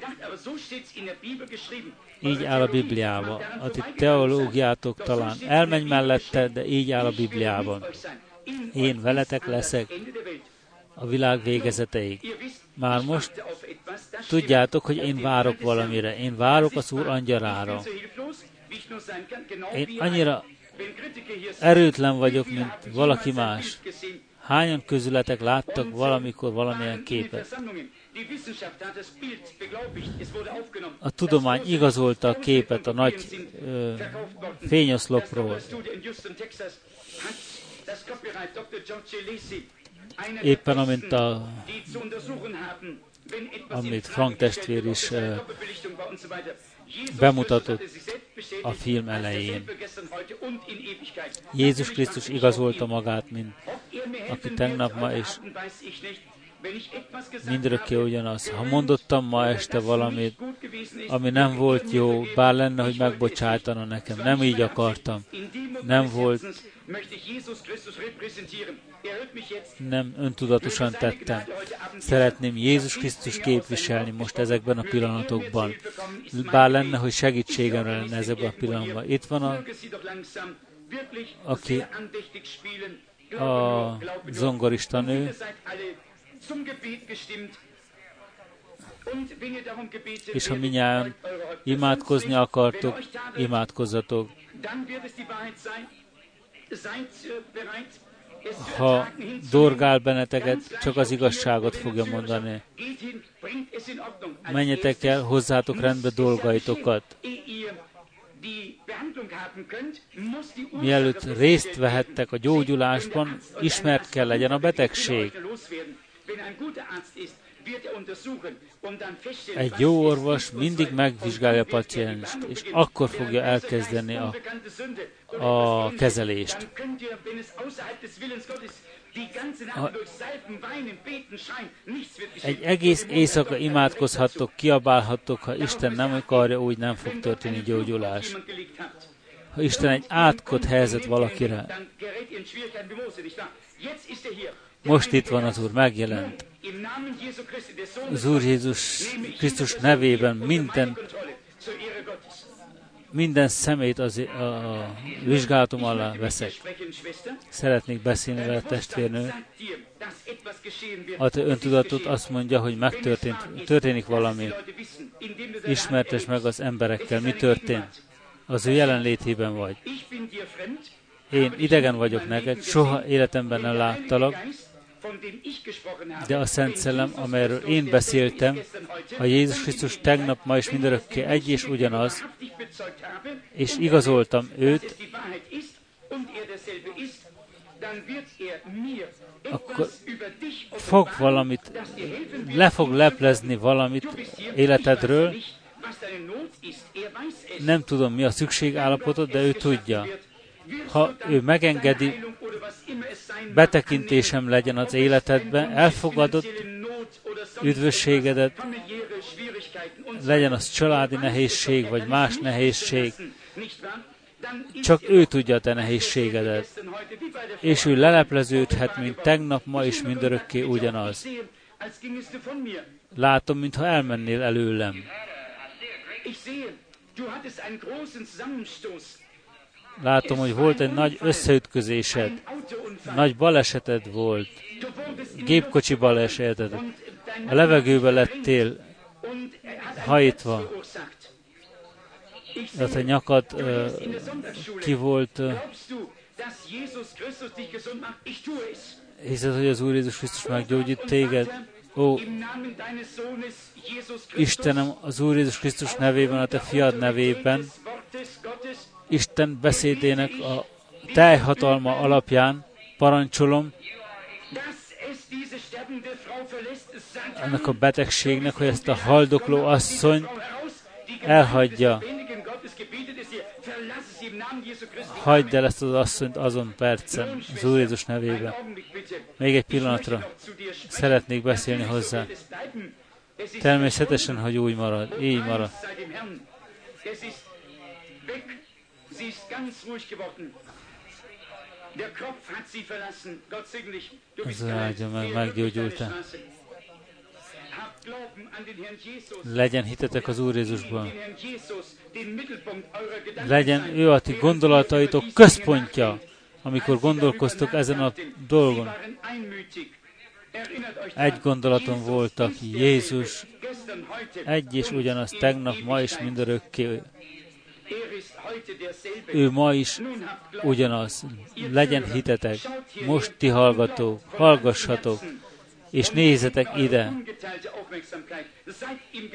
Így áll a Bibliában. A ti teológiátok talán elmegy mellette, de így áll a Bibliában. Én veletek leszek a világ végezeteig. Már most tudjátok, hogy én várok valamire. Én várok az Úr angyalára. Én annyira erőtlen vagyok, mint valaki más. Hányan közületek láttak valamikor valamilyen képet? A tudomány igazolta a képet a nagy ö, fényoszlopról éppen amint a, amit Frank testvér is uh, bemutatott a film elején. Jézus Krisztus igazolta magát, mint aki tegnap, ma és mindörökké ugyanaz. Ha mondottam ma este valamit, ami nem volt jó, bár lenne, hogy megbocsájtana nekem, nem így akartam, nem volt nem öntudatosan tettem. Szeretném Jézus Krisztus képviselni most ezekben a pillanatokban. Bár lenne, hogy segítségemre lenne ezekben a pillanatban. Itt van a, aki a zongorista nő, és ha minnyáján imádkozni akartok, imádkozzatok ha dorgál benneteket, csak az igazságot fogja mondani. Menjetek el, hozzátok rendbe dolgaitokat. Mielőtt részt vehettek a gyógyulásban, ismert kell legyen a betegség. Egy jó orvos mindig megvizsgálja a pacienst, és akkor fogja elkezdeni a, a kezelést. A, egy egész éjszaka imádkozhattok, kiabálhattok, ha Isten nem akarja, úgy nem fog történni gyógyulás. Ha Isten egy átkot helyezett valakire, most itt van az Úr, megjelent. Az Úr Jézus Krisztus nevében minden minden szemét az, a, a vizsgálatom alá veszek. Szeretnék beszélni vele testvérnő. A te öntudatot azt mondja, hogy megtörtént, történik valami. Ismertes meg az emberekkel, mi történt. Az ő jelenlétében vagy. Én idegen vagyok neked, soha életemben nem láttalak, de a Szent Szellem, amelyről én beszéltem, a Jézus Krisztus tegnap, ma és mindörökké egy és ugyanaz, és igazoltam őt, akkor fog valamit, le fog leplezni valamit életedről, nem tudom, mi a szükségállapotod, de ő tudja. Ha ő megengedi, betekintésem legyen az életedbe, elfogadott üdvösségedet, legyen az családi nehézség, vagy más nehézség, csak ő tudja a te nehézségedet. És ő lelepleződhet, mint tegnap, ma és mindörökké ugyanaz. Látom, mintha elmennél előlem. Látom, hogy volt egy nagy összeütközésed, nagy baleseted volt, gépkocsi baleseted, a levegőbe lettél hajtva, tehát a nyakad uh, ki volt, uh, hiszed, hogy az Úr Jézus Krisztus meggyógyít téged? Ó, Istenem, az Úr Jézus Krisztus nevében, a Te fiad nevében, Isten beszédének a teljhatalma alapján parancsolom, ennek a betegségnek, hogy ezt a haldokló asszony elhagyja. Hagyd el ezt az asszonyt azon percen, az Úr Jézus nevében. Még egy pillanatra szeretnék beszélni hozzá. Természetesen, hogy úgy marad, így marad. Sie ist ganz ruhig geworden. Der Kopf hat sie verlassen. Gott segne dich. Du bist meg, meggyógyultál. Legyen hitetek az Úr Jézusban. Legyen ő a ti gondolataitok központja, amikor gondolkoztok ezen a dolgon. Egy gondolaton voltak, Jézus egy és ugyanaz tegnap, ma és mindörökké ő ma is ugyanaz. Legyen hitetek. Most ti hallgatók, hallgassatok, és nézzetek ide,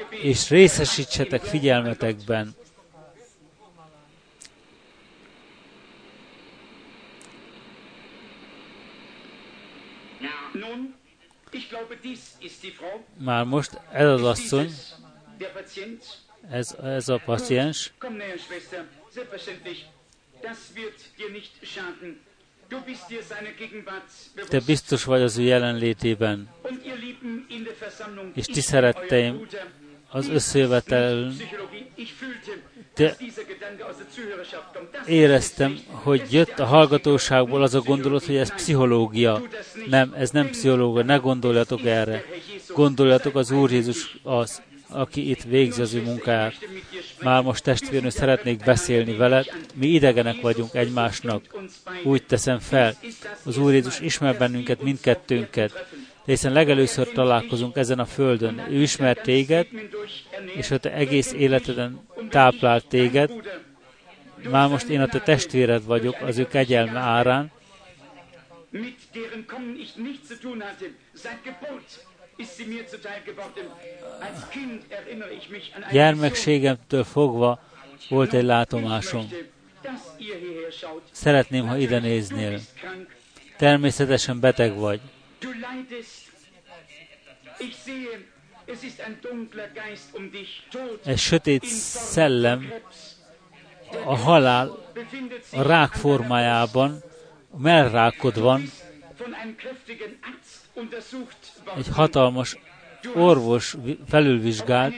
és részesítsetek figyelmetekben. Már most ez az asszony, ez, ez a paciens. Te biztos vagy az ő jelenlétében, és ti szeretteim az összejövetel, éreztem, hogy jött a hallgatóságból az a gondolat, hogy ez pszichológia. Nem, ez nem pszichológia, ne gondoljatok erre. Gondoljatok az Úr Jézus az, aki itt végzi az ő munkáját. Már most testvérnő szeretnék beszélni veled, mi idegenek vagyunk egymásnak. Úgy teszem fel, az Úr Jézus ismer bennünket, mindkettőnket, de hiszen legelőször találkozunk ezen a földön. Ő ismer téged, és a te egész életeden táplált téged. Már most én a te testvéred vagyok az ő kegyelme árán, mit deren Kommen ich nichts zu tun hatte, seit Geburt Gyermekségemtől fogva volt egy látomásom. Szeretném, ha ide néznél. Természetesen beteg vagy. Um. Egy sötét szellem a halál a rák formájában, mellrákod van, egy hatalmas orvos vi- felülvizsgált,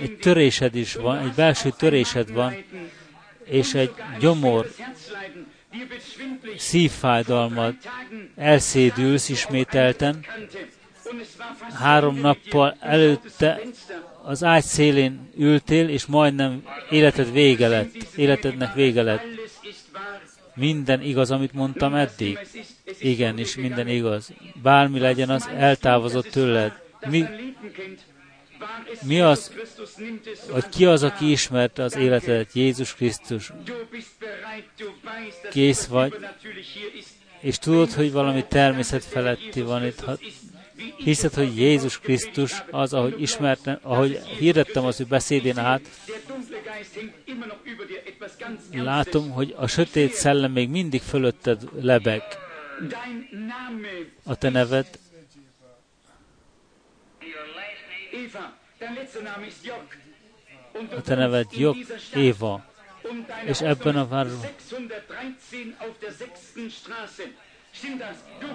egy törésed is van, egy belső törésed van, és egy gyomor szívfájdalmat, elszédülsz ismételten. Három nappal előtte az ágy szélén ültél, és majdnem életed vége lett, életednek vége lett. Minden igaz, amit mondtam eddig? Igen, és minden igaz. Bármi legyen az, eltávozott tőled. Mi, mi az, vagy ki az, aki ismerte az életedet? Jézus Krisztus. Kész vagy, és tudod, hogy valami természet feletti van itt. Ha hiszed, hogy Jézus Krisztus az, ahogy ismertem, ahogy hirdettem az ő beszédén át, látom, hogy a sötét szellem még mindig fölötted lebeg. A te neved? A te neved Jog, Éva, és ebben a városban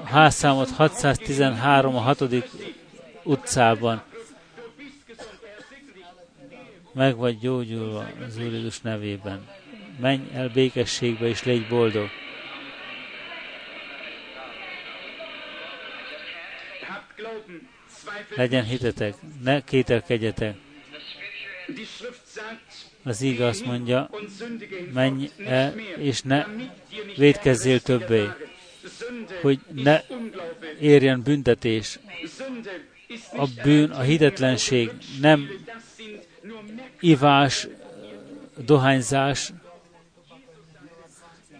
házszámot 613 a 6. utcában. Meg vagy gyógyulva az Úr Jézus nevében. Menj el békességbe, és légy boldog. Legyen hitetek, ne kételkedjetek. Az ige azt mondja, menj el, és ne védkezzél többé, hogy ne érjen büntetés. A bűn, a hitetlenség nem ivás, dohányzás.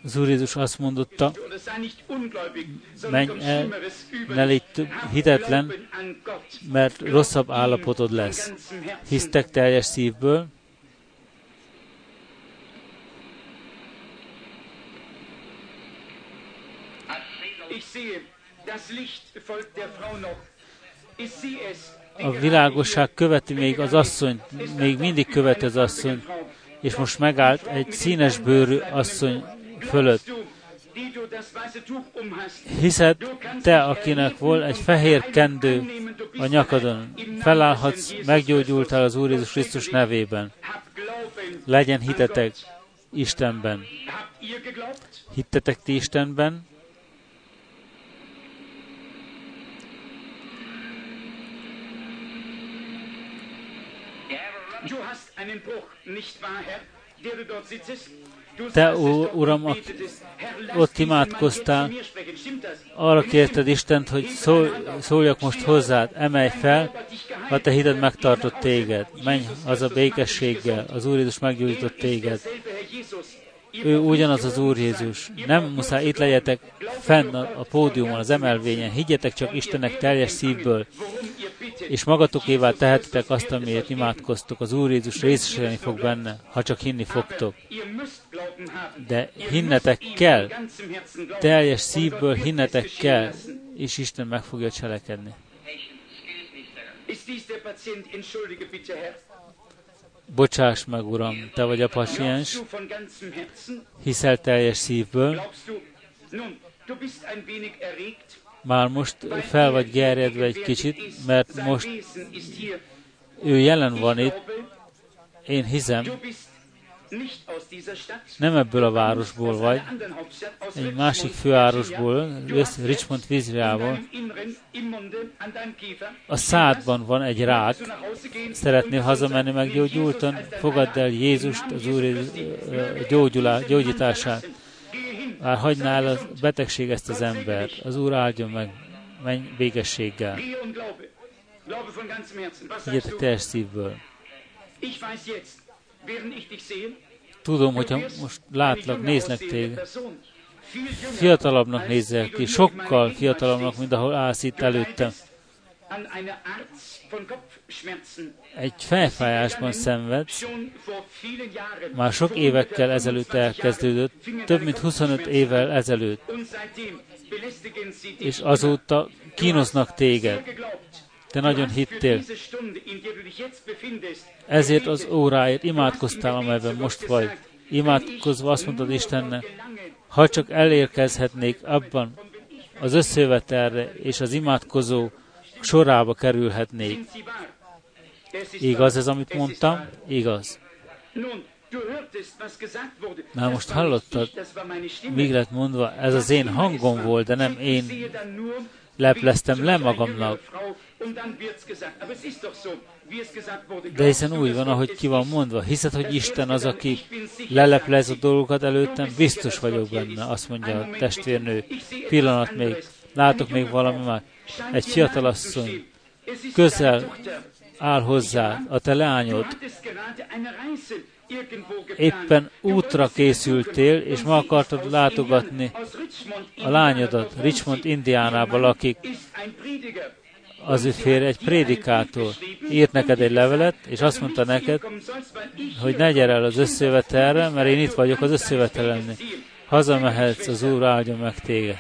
Az Úr Jézus azt mondotta, menj el, ne légy hitetlen, mert rosszabb állapotod lesz. Hisztek teljes szívből, a világosság követi még az asszony, még mindig követi az asszony, és most megállt egy színes bőrű asszony fölött. Hiszed, te, akinek volt egy fehér kendő a nyakadon, felállhatsz, meggyógyultál az Úr Jézus Krisztus nevében. Legyen hitetek Istenben. Hittetek ti Istenben? Te, Uram, ott imádkoztál, arra kérted Istent, hogy szólj, szóljak most hozzád, emelj fel, ha te hited megtartott téged. Menj haza békességgel, az Úr Jézus meggyógyított téged. Ő ugyanaz az Úr Jézus. Nem muszáj itt legyetek fenn a pódiumon, az emelvényen. Higgyetek csak Istennek teljes szívből, és magatokévá tehetitek azt, amiért imádkoztok. Az Úr Jézus részesülni fog benne, ha csak hinni fogtok. De hinnetek kell, teljes szívből hinnetek kell, és Isten meg fogja cselekedni. Bocsáss meg, Uram, Te vagy a pasiens, hiszel teljes szívből. Már most fel vagy gerjedve egy kicsit, mert most ő jelen van itt. Én hiszem, nem ebből a városból vagy, egy másik fővárosból, Richmond Vizriából. A szádban van egy rák, szeretnél hazamenni meggyógyultan, fogadd el Jézust, az Úr gyógyulá, gyógyítását. Már hagyná el a betegség ezt az embert. Az Úr áldjon meg, menj békességgel. Higgyetek teljes szívből. Tudom, hogyha most látlak, néznek téged. Fiatalabbnak nézel ki, sokkal fiatalabbnak, mint ahol állsz itt előttem. egy fejfájásban szenved, Schon vor vielen Jahren. már sok évekkel ezelőtt elkezdődött, több mint 25 évvel ezelőtt, és azóta kínosznak téged. Te nagyon hittél, ezért az óráért imádkoztál, amelyben most vagy. Imádkozva azt mondtad Istennek, ha csak elérkezhetnék abban az összejövetelre és az imádkozó sorába kerülhetnék. Igaz ez, amit mondtam? Igaz. Na, most hallottad. Míg lett mondva, ez az én hangom volt, de nem én lepleztem le magamnak. De hiszen úgy van, ahogy ki van mondva. Hiszed, hogy Isten az, aki leleplez a dolgokat előttem, biztos vagyok benne, azt mondja a testvérnő. Pillanat még. Látok még valami már. Egy dir fiatal nahe asszony zu stehen. Es ist közel áll hozzá, a te leányod. Éppen útra készültél, és ma akartad látogatni a lányodat Richmond, Indiánába lakik. Ist ein Prediger. Az ő férje egy prédikátor. Írt neked egy levelet, és azt mondta neked, hogy ne gyere el az összejövetelre, mert én itt vagyok az összejövetelen. Hazamehetsz, az Úr áldja meg téged.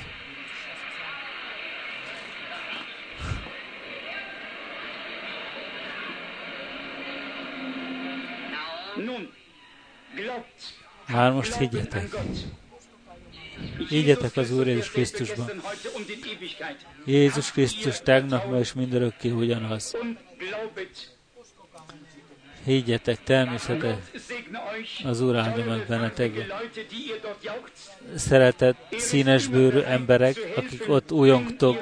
Már most higgyetek. Higgyetek az Úr Jézus Krisztusban. Jézus Krisztus tegnap ma és mindörökké ugyanaz. Higgyetek, természetes. Az Úr áldja meg benneteket. Szeretett, színesbőrű emberek, akik ott újongtok,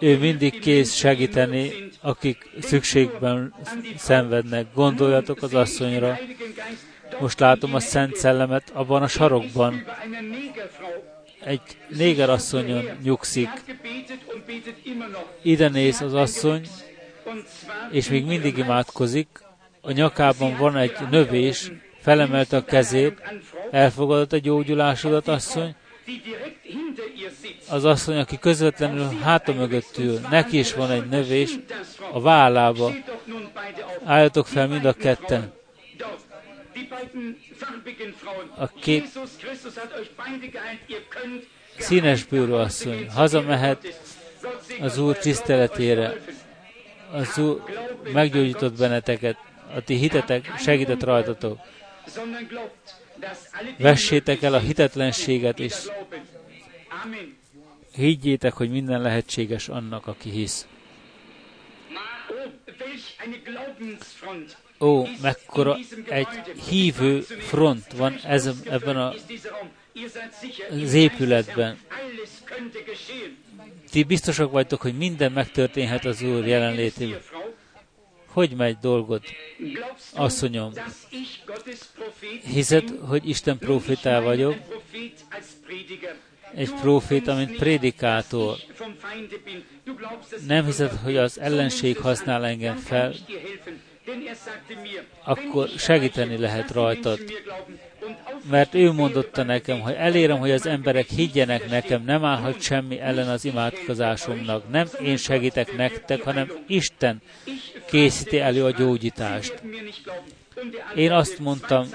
ő mindig kész segíteni, akik szükségben szenvednek. Gondoljatok az asszonyra. Most látom a Szent Szellemet abban a sarokban. Egy néger asszonyon nyugszik. Ide néz az asszony, és még in mindig imádkozik. A nyakában van egy növés, felemelte a kezét, elfogadott a gyógyulásodat, asszony. Az asszony, aki közvetlenül háta mögött ül, neki is van egy növés a vállába. Álljatok fel mind a ketten. Könnt színes bőrű asszony hazamehet az Úr tiszteletére. Az Úr meggyógyított benneteket, a ti hitetek segített rajtatok. Vessétek el a hitetlenséget, és higgyétek, hogy minden lehetséges annak, aki hisz. Ó, mekkora egy hívő front van ez, ebben a, az épületben. Ti biztosak vagytok, hogy minden megtörténhet az Úr jelenlétében. Hogy megy dolgod, asszonyom? Hiszed, hogy Isten meine vagyok, egy proféta, mint prédikátor. Nem hiszed, hogy az ellenség használ engem fel, akkor segíteni lehet rajtad. Mert ő mondotta nekem, hogy elérem, hogy az emberek higgyenek nekem, nem állhat semmi ellen az imádkozásomnak. Nem én segítek nektek, hanem. Isten készíti elő a gyógyítást. Én azt mondtam,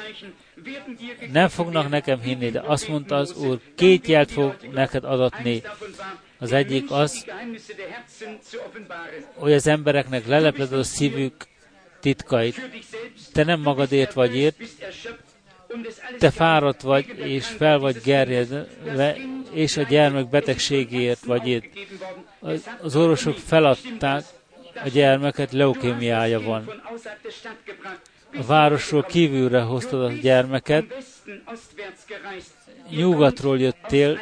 Nem fognak nekem hinni, de azt mondta az. Úr, két jelt fog neked adatni. Az egyik az, hogy az embereknek lelepled a szívük titkait. Te nem magadért vagy alles te fáradt vagy, és fel vagy gerjedve, és a gyermek betegségéért vagy itt. Az orvosok feladták a gyermeket, leukémiája van. A városról kívülre hoztad a gyermeket, nyugatról jöttél,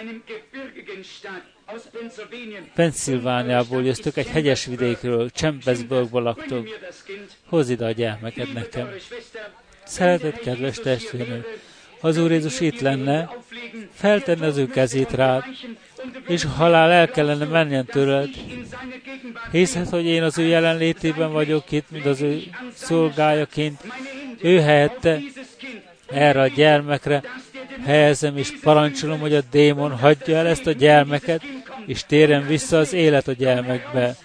Pennsylvániából jöttök, egy hegyes vidékről, Chambersburgba laktok. Hozz ide a gyermeket nekem. Szeretett kedves testvérem, ha az Úr Jézus itt lenne, feltenne az ő kezét rád, és ha halál el kellene menjen tőled, hiszed, hogy én az ő jelenlétében vagyok itt, mint az ő szolgájaként, ő helyette erre a gyermekre helyezem, és parancsolom, hogy a démon hagyja el ezt a gyermeket, és térjen vissza az élet a gyermekbe.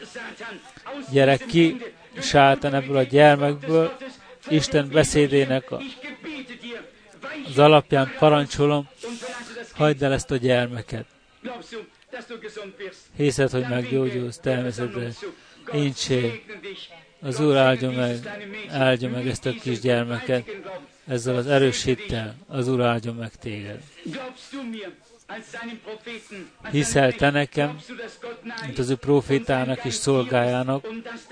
gyerek ki sáltan ebből a gyermekből, Isten beszédének a, az alapján parancsolom, hagyd el ezt a gyermeket. Hiszed, hogy meggyógyulsz, természetesen. Incsé, az Úr áldja meg, áldja meg ezt a kis gyermeket, ezzel az erős hittel, az Úr áldja meg téged. Hiszel te nekem, mint az ő profétának és szolgájának,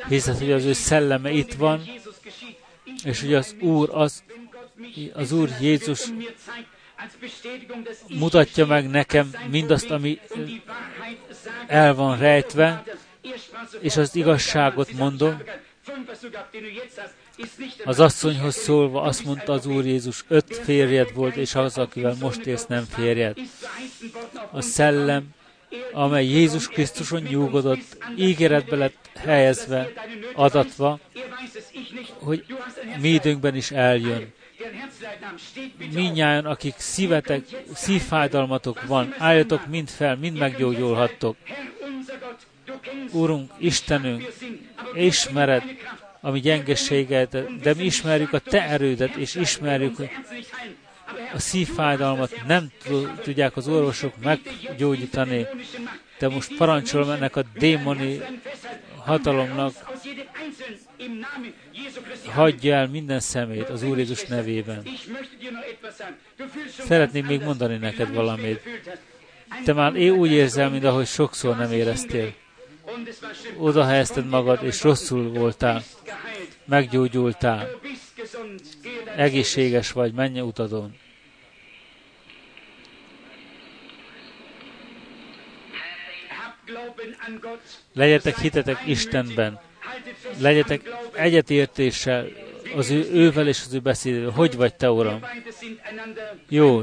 hiszed, hogy az ő szelleme itt van, és hogy az Úr, az, az Úr Jézus mutatja meg nekem mindazt, ami el van rejtve, és az igazságot mondom. Az asszonyhoz szólva azt mondta az Úr Jézus, öt férjed volt, és az, akivel most élsz, nem férjed. A szellem, amely Jézus Krisztuson nyugodott, ígéretbe lett helyezve, adatva, hogy mi időnkben is eljön. Minnyáján, akik szívetek, szívfájdalmatok van, álljatok mind fel, mind meggyógyulhattok. Úrunk, Istenünk, ismered a mi gyengeséget, de mi ismerjük a Te erődet, és ismerjük, a szívfájdalmat nem tudják az orvosok meggyógyítani, de most parancsolom ennek a démoni hatalomnak, hagyja el minden szemét az Úr Jézus nevében. Szeretném még mondani neked valamit. Te már én úgy érzel, mint ahogy sokszor nem éreztél. Oda magad, és rosszul voltál. Meggyógyultál. Egészséges vagy, menj utadon. Legyetek hitetek Istenben. Legyetek egyetértéssel az ő, ővel és az ő beszédével. Hogy vagy te, Uram? Jó.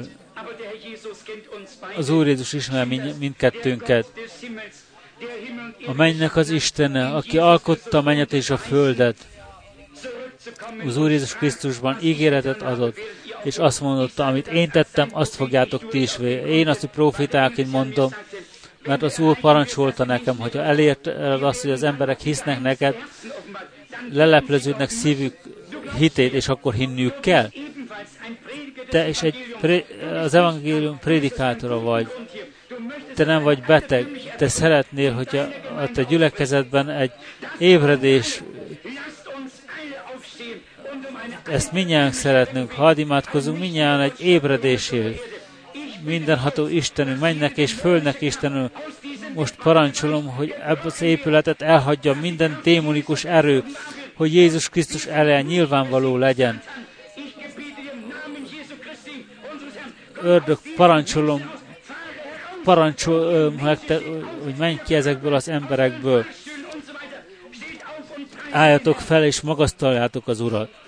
Az Úr Jézus ismer mind, mindkettőnket. A mennynek az Istene, aki alkotta a mennyet és a földet. Az Úr Jézus Krisztusban ígéretet adott, és azt mondotta, amit én tettem, azt fogjátok ti is. Én azt, hogy profitáként mondom, mert az Úr parancsolta nekem, hogyha elért azt, hogy az emberek hisznek neked, lelepleződnek szívük hitét, és akkor hinniük kell. Te is egy az evangélium prédikátora vagy. Te nem vagy beteg. Te szeretnél, hogy a, te gyülekezetben egy ébredés ezt minnyáján szeretnénk, ha imádkozunk minnyáján egy ébredésért mindenható Istenünk, mennek és fölnek Istenünk, most parancsolom, hogy ebből az épületet elhagyja minden démonikus erő, hogy Jézus Krisztus ellen nyilvánvaló legyen. Ördög, parancsolom, parancsolom, hogy menj ki ezekből az emberekből. Álljatok fel, és magasztaljátok az Urat.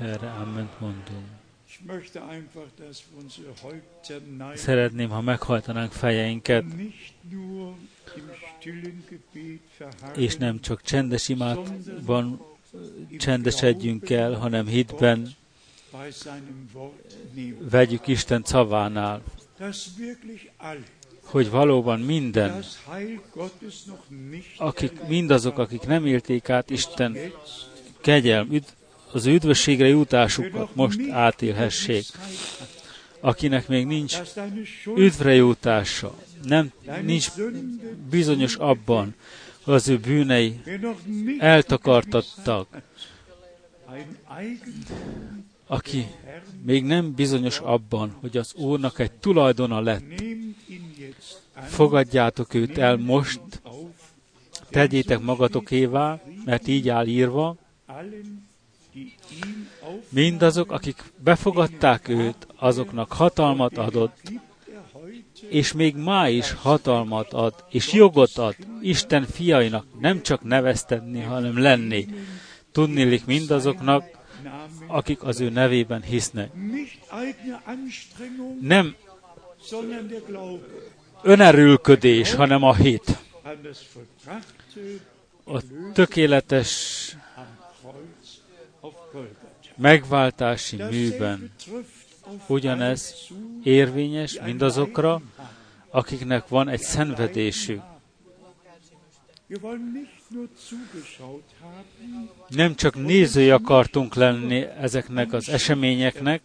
Erre Amen mondunk. Szeretném, ha meghajtanánk fejeinket, és nem csak csendes imádban csendesedjünk el, hanem hitben vegyük Isten szavánál. hogy valóban minden, akik, mindazok, akik nem élték át Isten kegyelm, üd, az üdvösségre jutásukat most átélhessék. Akinek még nincs üdvre jutása, nem, nincs bizonyos abban, hogy az ő bűnei eltakartattak, aki még nem bizonyos abban, hogy az Úrnak egy tulajdona lett. Fogadjátok őt el most, tegyétek magatokévá, mert így áll írva, mindazok, akik befogadták őt, azoknak hatalmat adott, és még ma is hatalmat ad, és jogot ad Isten fiainak nem csak neveztetni, hanem lenni. Tudnélik mindazoknak, akik az ő nevében hisznek. Nem önerőlködés, hanem a hit. A tökéletes megváltási műben ugyanez érvényes mindazokra, akiknek van egy szenvedésük. Nem csak nézői akartunk lenni ezeknek az eseményeknek,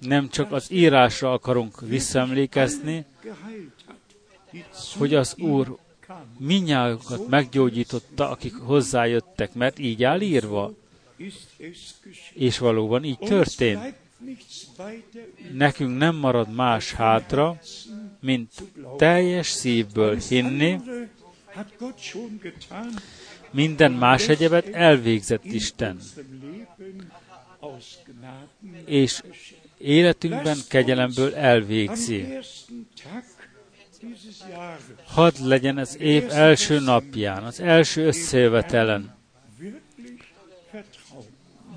nem csak az írásra akarunk visszaemlékezni, hogy az Úr minnyájukat meggyógyította, akik hozzájöttek, mert így áll írva. És valóban így történt. Nekünk nem marad más hátra, mint teljes szívből hinni, minden más egyebet elvégzett Isten, és életünkben kegyelemből elvégzi. Hadd legyen az év első napján, az első összejövetelen.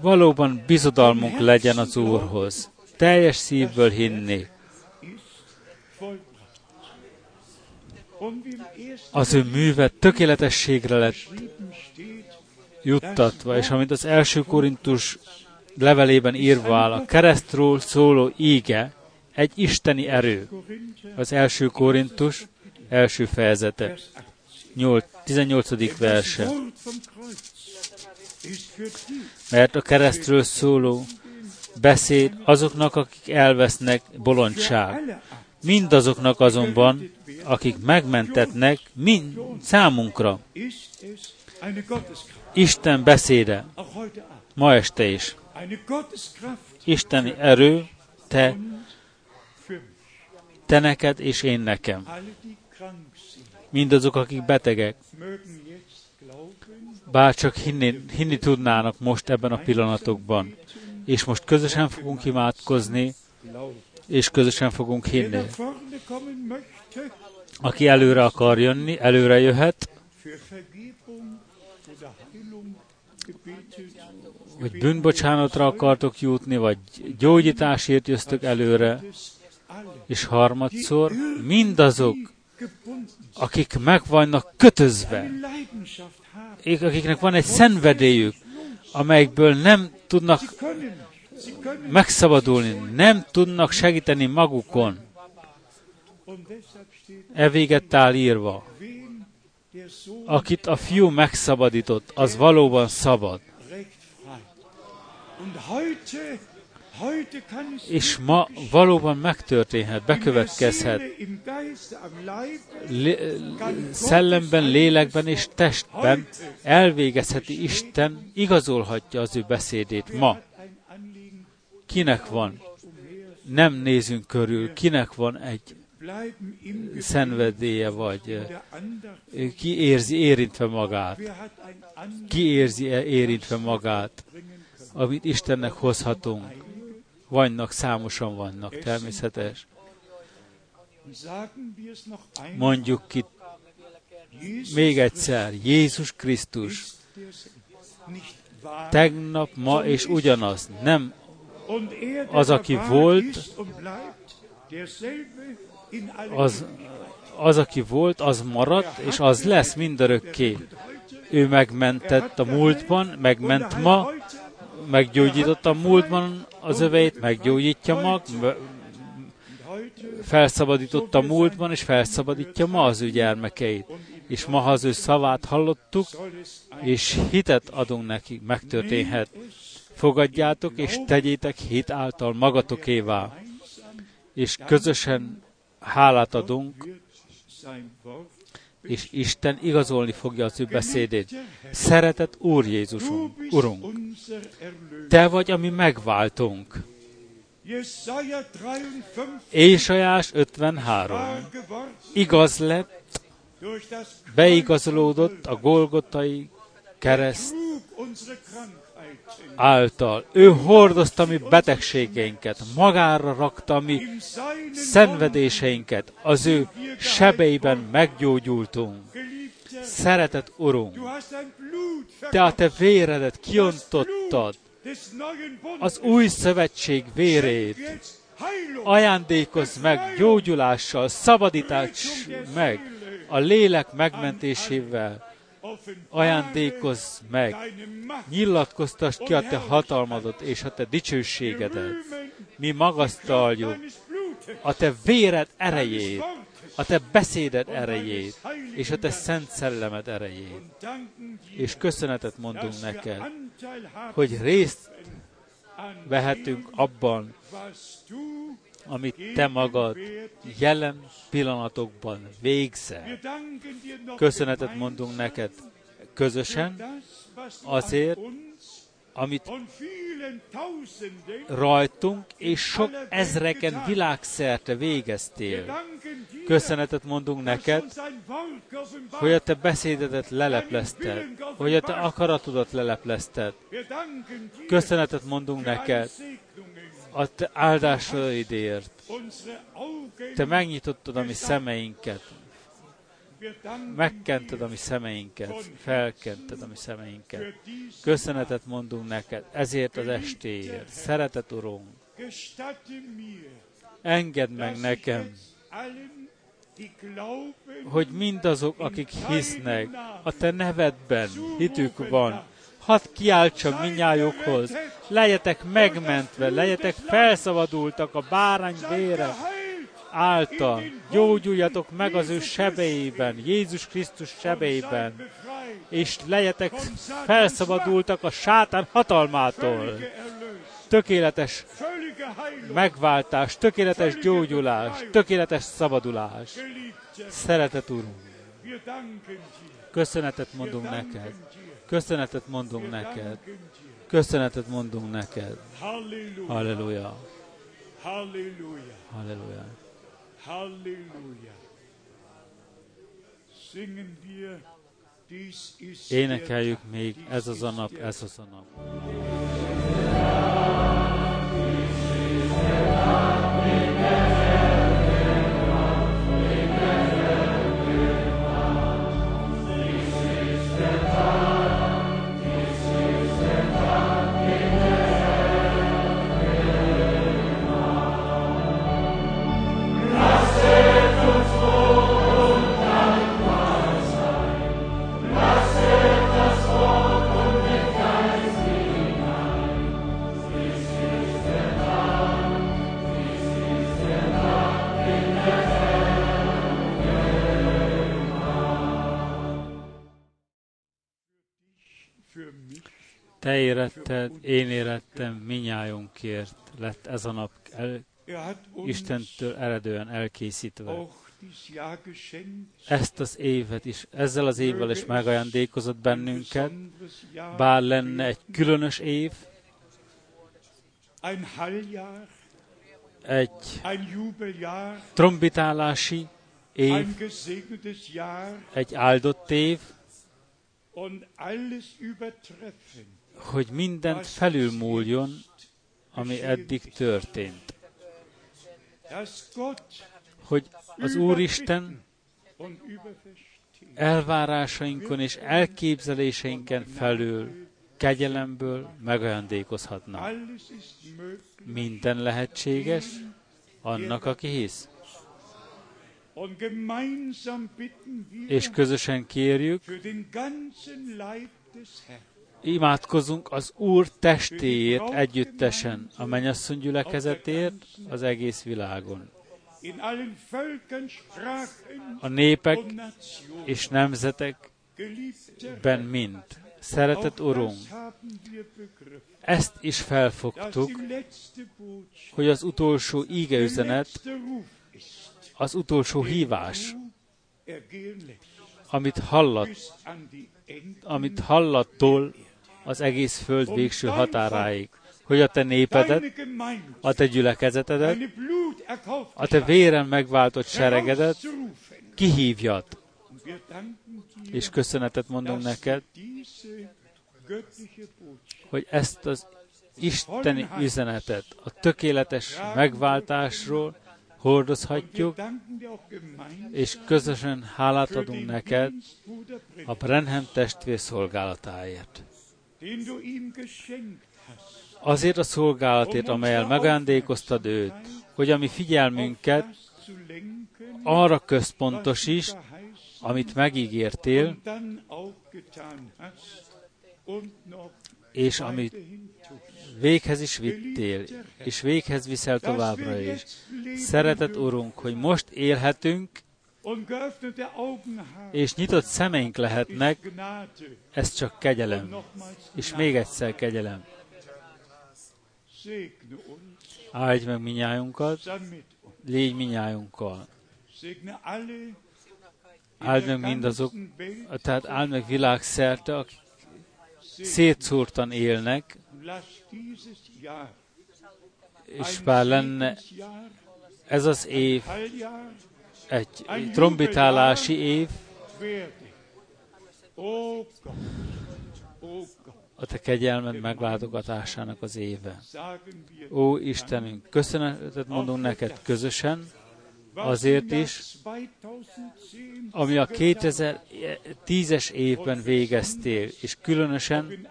Valóban bizodalmunk legyen az Úrhoz. Teljes szívből hinni. Az ő műve tökéletességre lett juttatva, és amit az első Korintus levelében írva áll, a keresztről szóló íge egy isteni erő. Az első Korintus első fejezete, Vers 18. 8, 18. verse. Mert a keresztről szóló beszéd azoknak, akik elvesznek bolondság. Mindazoknak azonban, akik megmentetnek, mind számunkra. Isten beszéde, ma este is. Isteni erő, te, te neked és én nekem. Mindazok, akik betegek, bár csak hinni, hinni tudnának most ebben a pillanatokban. És most közösen fogunk imádkozni, és közösen fogunk hinni. Aki előre akar jönni, előre jöhet, hogy bűnbocsánatra akartok jutni, vagy gyógyításért jöztök előre, és harmadszor mindazok, akik meg vannak kötözve, akiknek van egy szenvedélyük, amelyekből nem tudnak megszabadulni, nem tudnak segíteni magukon. E véget áll írva. Akit a fiú megszabadított, az valóban szabad. És ma valóban megtörténhet, bekövetkezhet. Szellemben, lélekben és testben elvégezheti Isten, igazolhatja az ő beszédét ma. Kinek van? Nem nézünk körül, kinek van egy szenvedélye, vagy eh, ki érzi érintve magát, ki érzi érintve magát, amit Istennek hozhatunk. Vannak, számosan vannak, természetes. Mondjuk ki még egyszer, Jézus Krisztus tegnap, ma és ugyanaz. Nem er, az, aki volt, az, az, aki volt, az maradt, és az lesz mindörökké. Ő megmentett a múltban, megment ma, meggyógyította a múltban az öveit, meggyógyítja mag, felszabadította múltban, és felszabadítja ma az ő gyermekeit. És ma, ha az ő szavát hallottuk, és hitet adunk neki, megtörténhet. Fogadjátok, és tegyétek hit által magatokévá, és közösen hálát adunk, és Isten igazolni fogja az ő beszédét. Szeretett Úr Jézusunk, Urunk, Te vagy, ami megváltunk. Ézsajás 53. Igaz lett, beigazolódott a Golgotai kereszt által. Ő hordozta mi betegségeinket, magára rakta mi szenvedéseinket, az ő sebeiben meggyógyultunk. Szeretett Urunk, Te a Te véredet kiontottad, az új szövetség vérét, ajándékozz meg gyógyulással, szabadítás meg a lélek megmentésével, ajándékozz meg, nyilatkoztasd ki a te hatalmadat és a te dicsőségedet. Mi magasztaljuk a te véred erejét, a te beszéded erejét, és a te szent szellemed erejét. És köszönetet mondunk neked, hogy részt vehetünk abban, amit te magad jelen pillanatokban végzel. Köszönetet mondunk neked közösen azért, amit rajtunk és sok ezreken világszerte végeztél. Köszönetet mondunk neked, hogy a te beszédedet leleplezted, hogy a te akaratodat leleplezted. Köszönetet mondunk neked a te áldásaidért. Te megnyitottad a mi szemeinket, megkented a mi szemeinket, felkented a mi szemeinket. Köszönetet mondunk neked ezért az estéért. Szeretet, Urunk, engedd meg nekem, hogy mindazok, akik hisznek, a Te nevedben hitük van, hadd kiáltsam minnyájukhoz, legyetek megmentve, legyetek felszabadultak a bárány vére által, gyógyuljatok meg az ő sebeiben, Jézus Krisztus sebeiben, és legyetek felszabadultak a sátán hatalmától. Tökéletes megváltás, tökéletes gyógyulás, tökéletes szabadulás. Szeretet Urunk, köszönetet mondunk neked. Köszönetet mondunk neked. Köszönetet mondunk neked. Halleluja. Halleluja. Halleluja. Halleluja. Énekeljük még, ez az a nap, ez az a nap. Te éretted, én érettem, minnyájunkért lett ez a nap el, Er Istentől eredően elkészítve. Ezt az évet is, ezzel az évvel is megajándékozott bennünket, bár lenne egy különös év, egy trombitálási év, egy áldott év, hogy mindent felülmúljon, ami eddig történt. Hogy az Úristen elvárásainkon és elképzeléseinken felül kegyelemből megajándékozhatna. Minden lehetséges annak, aki hisz. És közösen kérjük, imádkozunk az Úr testéért együttesen, a mennyasszony gyülekezetért az egész világon. a népek és nemzetekben mind. Szeretett Urunk, ezt is felfogtuk, hogy az utolsó ígeüzenet, az utolsó hívás, amit hallat, amit hallattól az egész föld végső határáig, hogy a te népedet, a te gyülekezetedet, a te véren megváltott seregedet dir, és köszönetet dass neked, hogy ezt az isteni üzenetet a tökéletes megváltásról hordozhatjuk, és közösen hálát adunk neked a Brenham testvér szolgálatáért. Azért a szolgálatért, amelyel megajándékoztad őt, hogy a mi figyelmünket arra was központosíts, du verheißen amit megígértél, és amit véghez is vittél, és véghez viszel továbbra is. Szeretett Urunk, hogy most élhetünk, és nyitott szemeink lehetnek, ez csak kegyelem. És még egyszer kegyelem. Áldj meg minnyájunkat, légy minnyájunkkal. Áld meg mindazok, tehát áld meg világszerte, akik szétszórtan élnek, és bár lenne ez az év egy trombitálási év, a te kegyelmed meglátogatásának az éve. Ó Istenünk, köszönetet mondunk neked közösen, azért is, 2010 ami a getan 2010-es évben végeztél, és különösen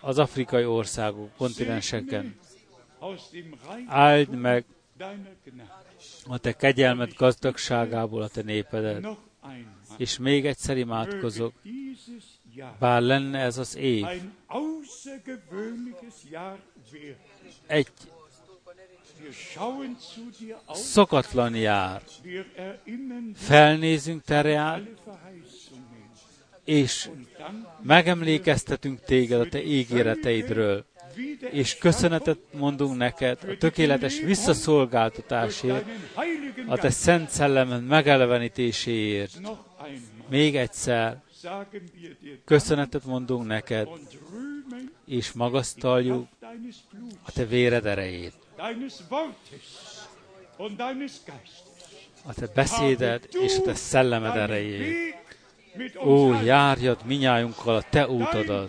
az afrikai országok, kontinenseken. Áld meg a te kegyelmed gazdagságából a te népedet. És még egyszer imádkozok, bár lenne ez az év egy szokatlan jár. Felnézünk te Verheißungen és megemlékeztetünk téged a te ígéreteidről, és köszönetet mondunk neked a tökéletes visszaszolgáltatásért, a te szent szellemed megelevenítéséért. Még egyszer köszönetet mondunk neked, és magasztaljuk a te véred erejét, a te beszéded és a te szellemed erejét. Ó, járjad minnyájunkkal a te geschehe,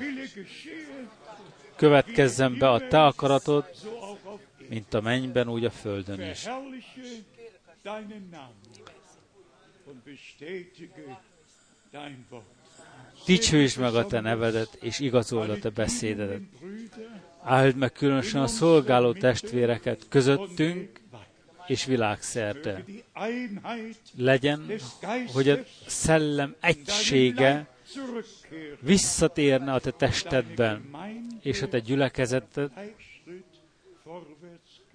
következzen be a te akaratod, mint a mennyben, úgy a földön is. Dicsőítsd meg a te nevedet, és igazold a te beszédedet. Áld meg különösen a szolgáló testvéreket közöttünk és világszerte. Legyen, hogy a szellem egysége. Visszatérne a te testedben, és a te gyülekezeted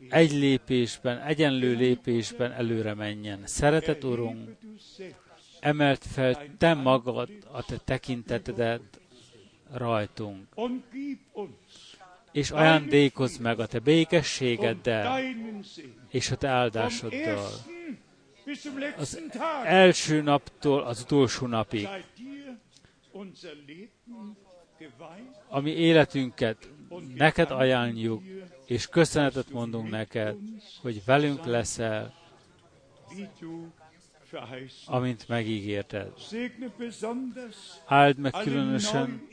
egy lépésben, egyenlő lépésben előre menjen. Szeretet Urunk, emelt fel te magad a te tekintetedet rajtunk, és ajándékozz meg a te békességeddel és a te áldásoddal. Tag Első naptól az utolsó napig, ami életünket neked ajánljuk, és köszönetet mondunk neked, hogy velünk leszel, amint megígérted. Áld meg különösen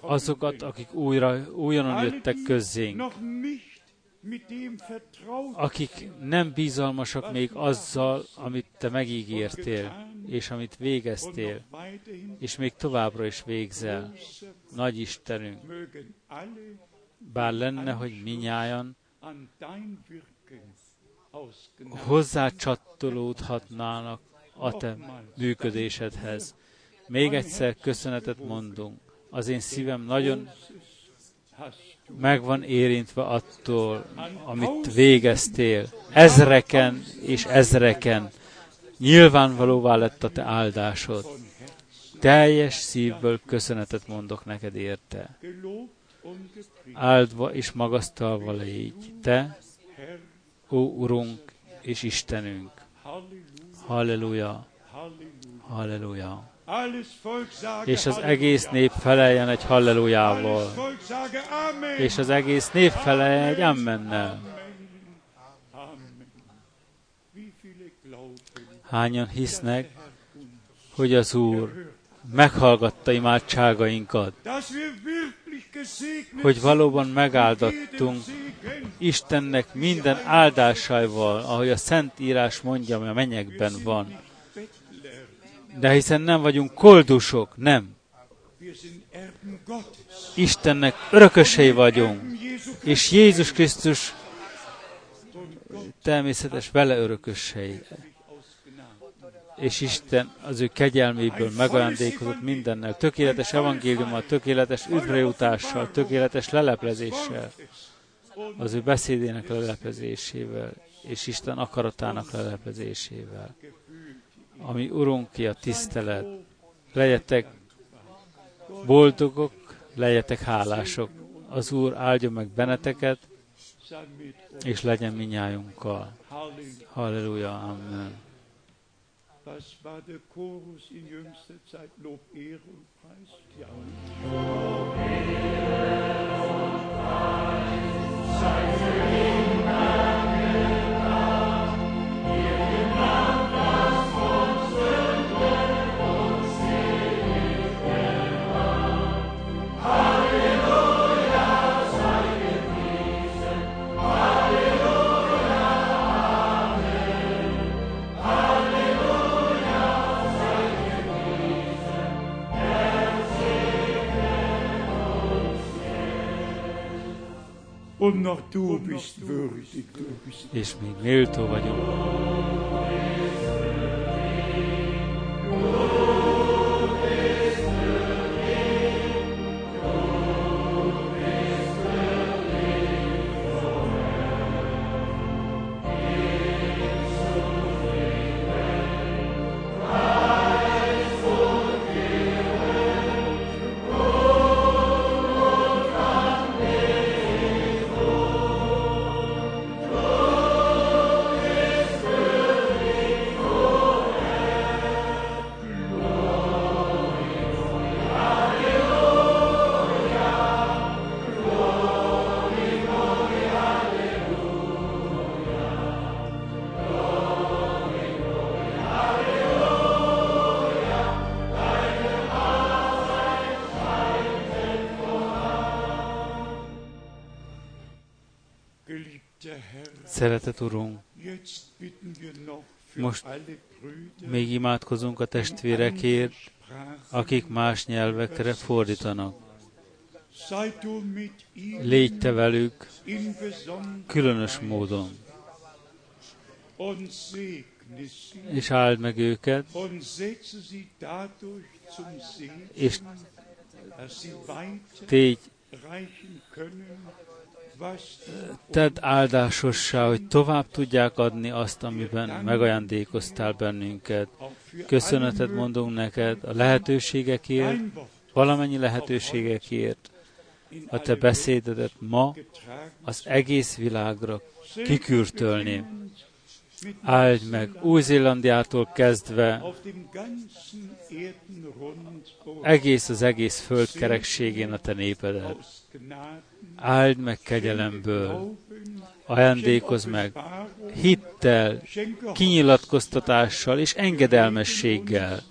azokat, akik újra, újonnan jöttek közzénk, akik nem bizalmasak még azzal, amit te megígértél, és amit végeztél, és még továbbra is végzel. Nagy Istenünk, bár lenne, hogy minnyájan an dein Wirken aus Gnade hozzá csatolódhatnának a te működésedhez. Még egyszer köszönetet mondunk. Az én szívem nagyon meg van érintve attól, amit végeztél. Ezreken és ezreken nyilvánvalóvá lett a te áldásod. Teljes szívből köszönetet mondok neked érte. Áldva és magasztalva légy, te, ó Urunk és Istenünk. Halleluja, halleluja. És az egész nép feleljen egy hallelujával. És az egész nép feleljen egy ammennel. Hányan hisznek, hogy az Úr meghallgatta imádságainkat, hogy valóban megáldattunk Istennek minden áldásaival, ahogy a Szent Írás mondja, ami a mennyekben van. De hiszen nem vagyunk koldusok, nem. Istennek örökösei vagyunk, és Jézus Krisztus természetes vele örökösei. És Isten az ő kegyelméből megajándékozott mindennel, tökéletes evangéliummal, tökéletes üdvrejutással, tökéletes leleplezéssel, az ő beszédének leleplezésével, és Isten akaratának leleplezésével ami Urunk ki a tisztelet. Legyetek boldogok, legyetek hálások. Az Úr áldja meg benneteket, és legyen minnyájunkkal. Halleluja, Amen. Was war der Chorus in jüngster Zeit? Lob, Ehre und Preis? Ja. Lob, Ehre und Preis sei és még méltó vagyunk. Szeretet Urunk, most még imádkozunk a testvérekért, akik más nyelvekre fordítanak. Légy te velük különös módon, és áld meg őket, és tégy tedd áldásossá, hogy tovább tudják adni azt, amiben megajándékoztál bennünket. Köszönetet mondunk neked a lehetőségekért, valamennyi lehetőségekért, a te beszédedet ma az egész világra kikürtölni. Áld meg Új-Zélandiától kezdve egész az egész föld kerekségén a te népedet áld meg kegyelemből, ajándékozz meg hittel, kinyilatkoztatással és engedelmességgel.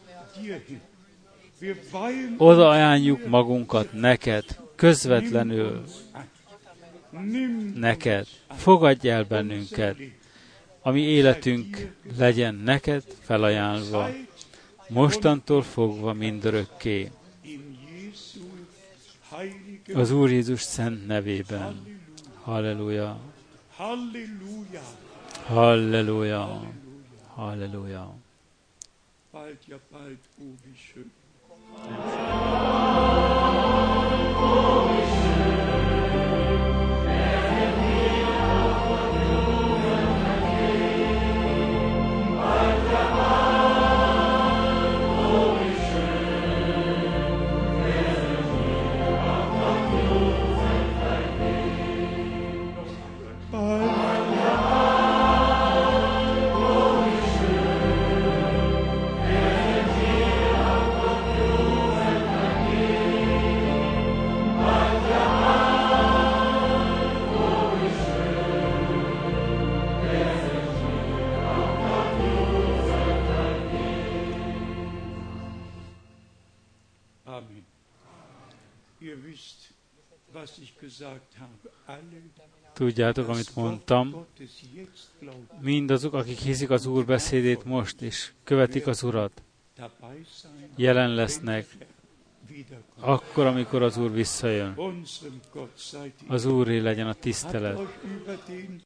Oda ajánljuk magunkat neked, közvetlenül neked. Fogadj el bennünket, ami életünk legyen neked felajánlva, mostantól fogva mindörökké az Úr Jézus szent nevében. Halleluja. Halleluja. Halleluja. Halleluja. Bald, ja bald, oh, wie schön. Tudjátok, amit mondtam. Mindazok, akik hiszik az Úr beszédét most is, követik az Urat, jelen lesznek, akkor, amikor az Úr visszajön. Az Úré legyen a tisztelet.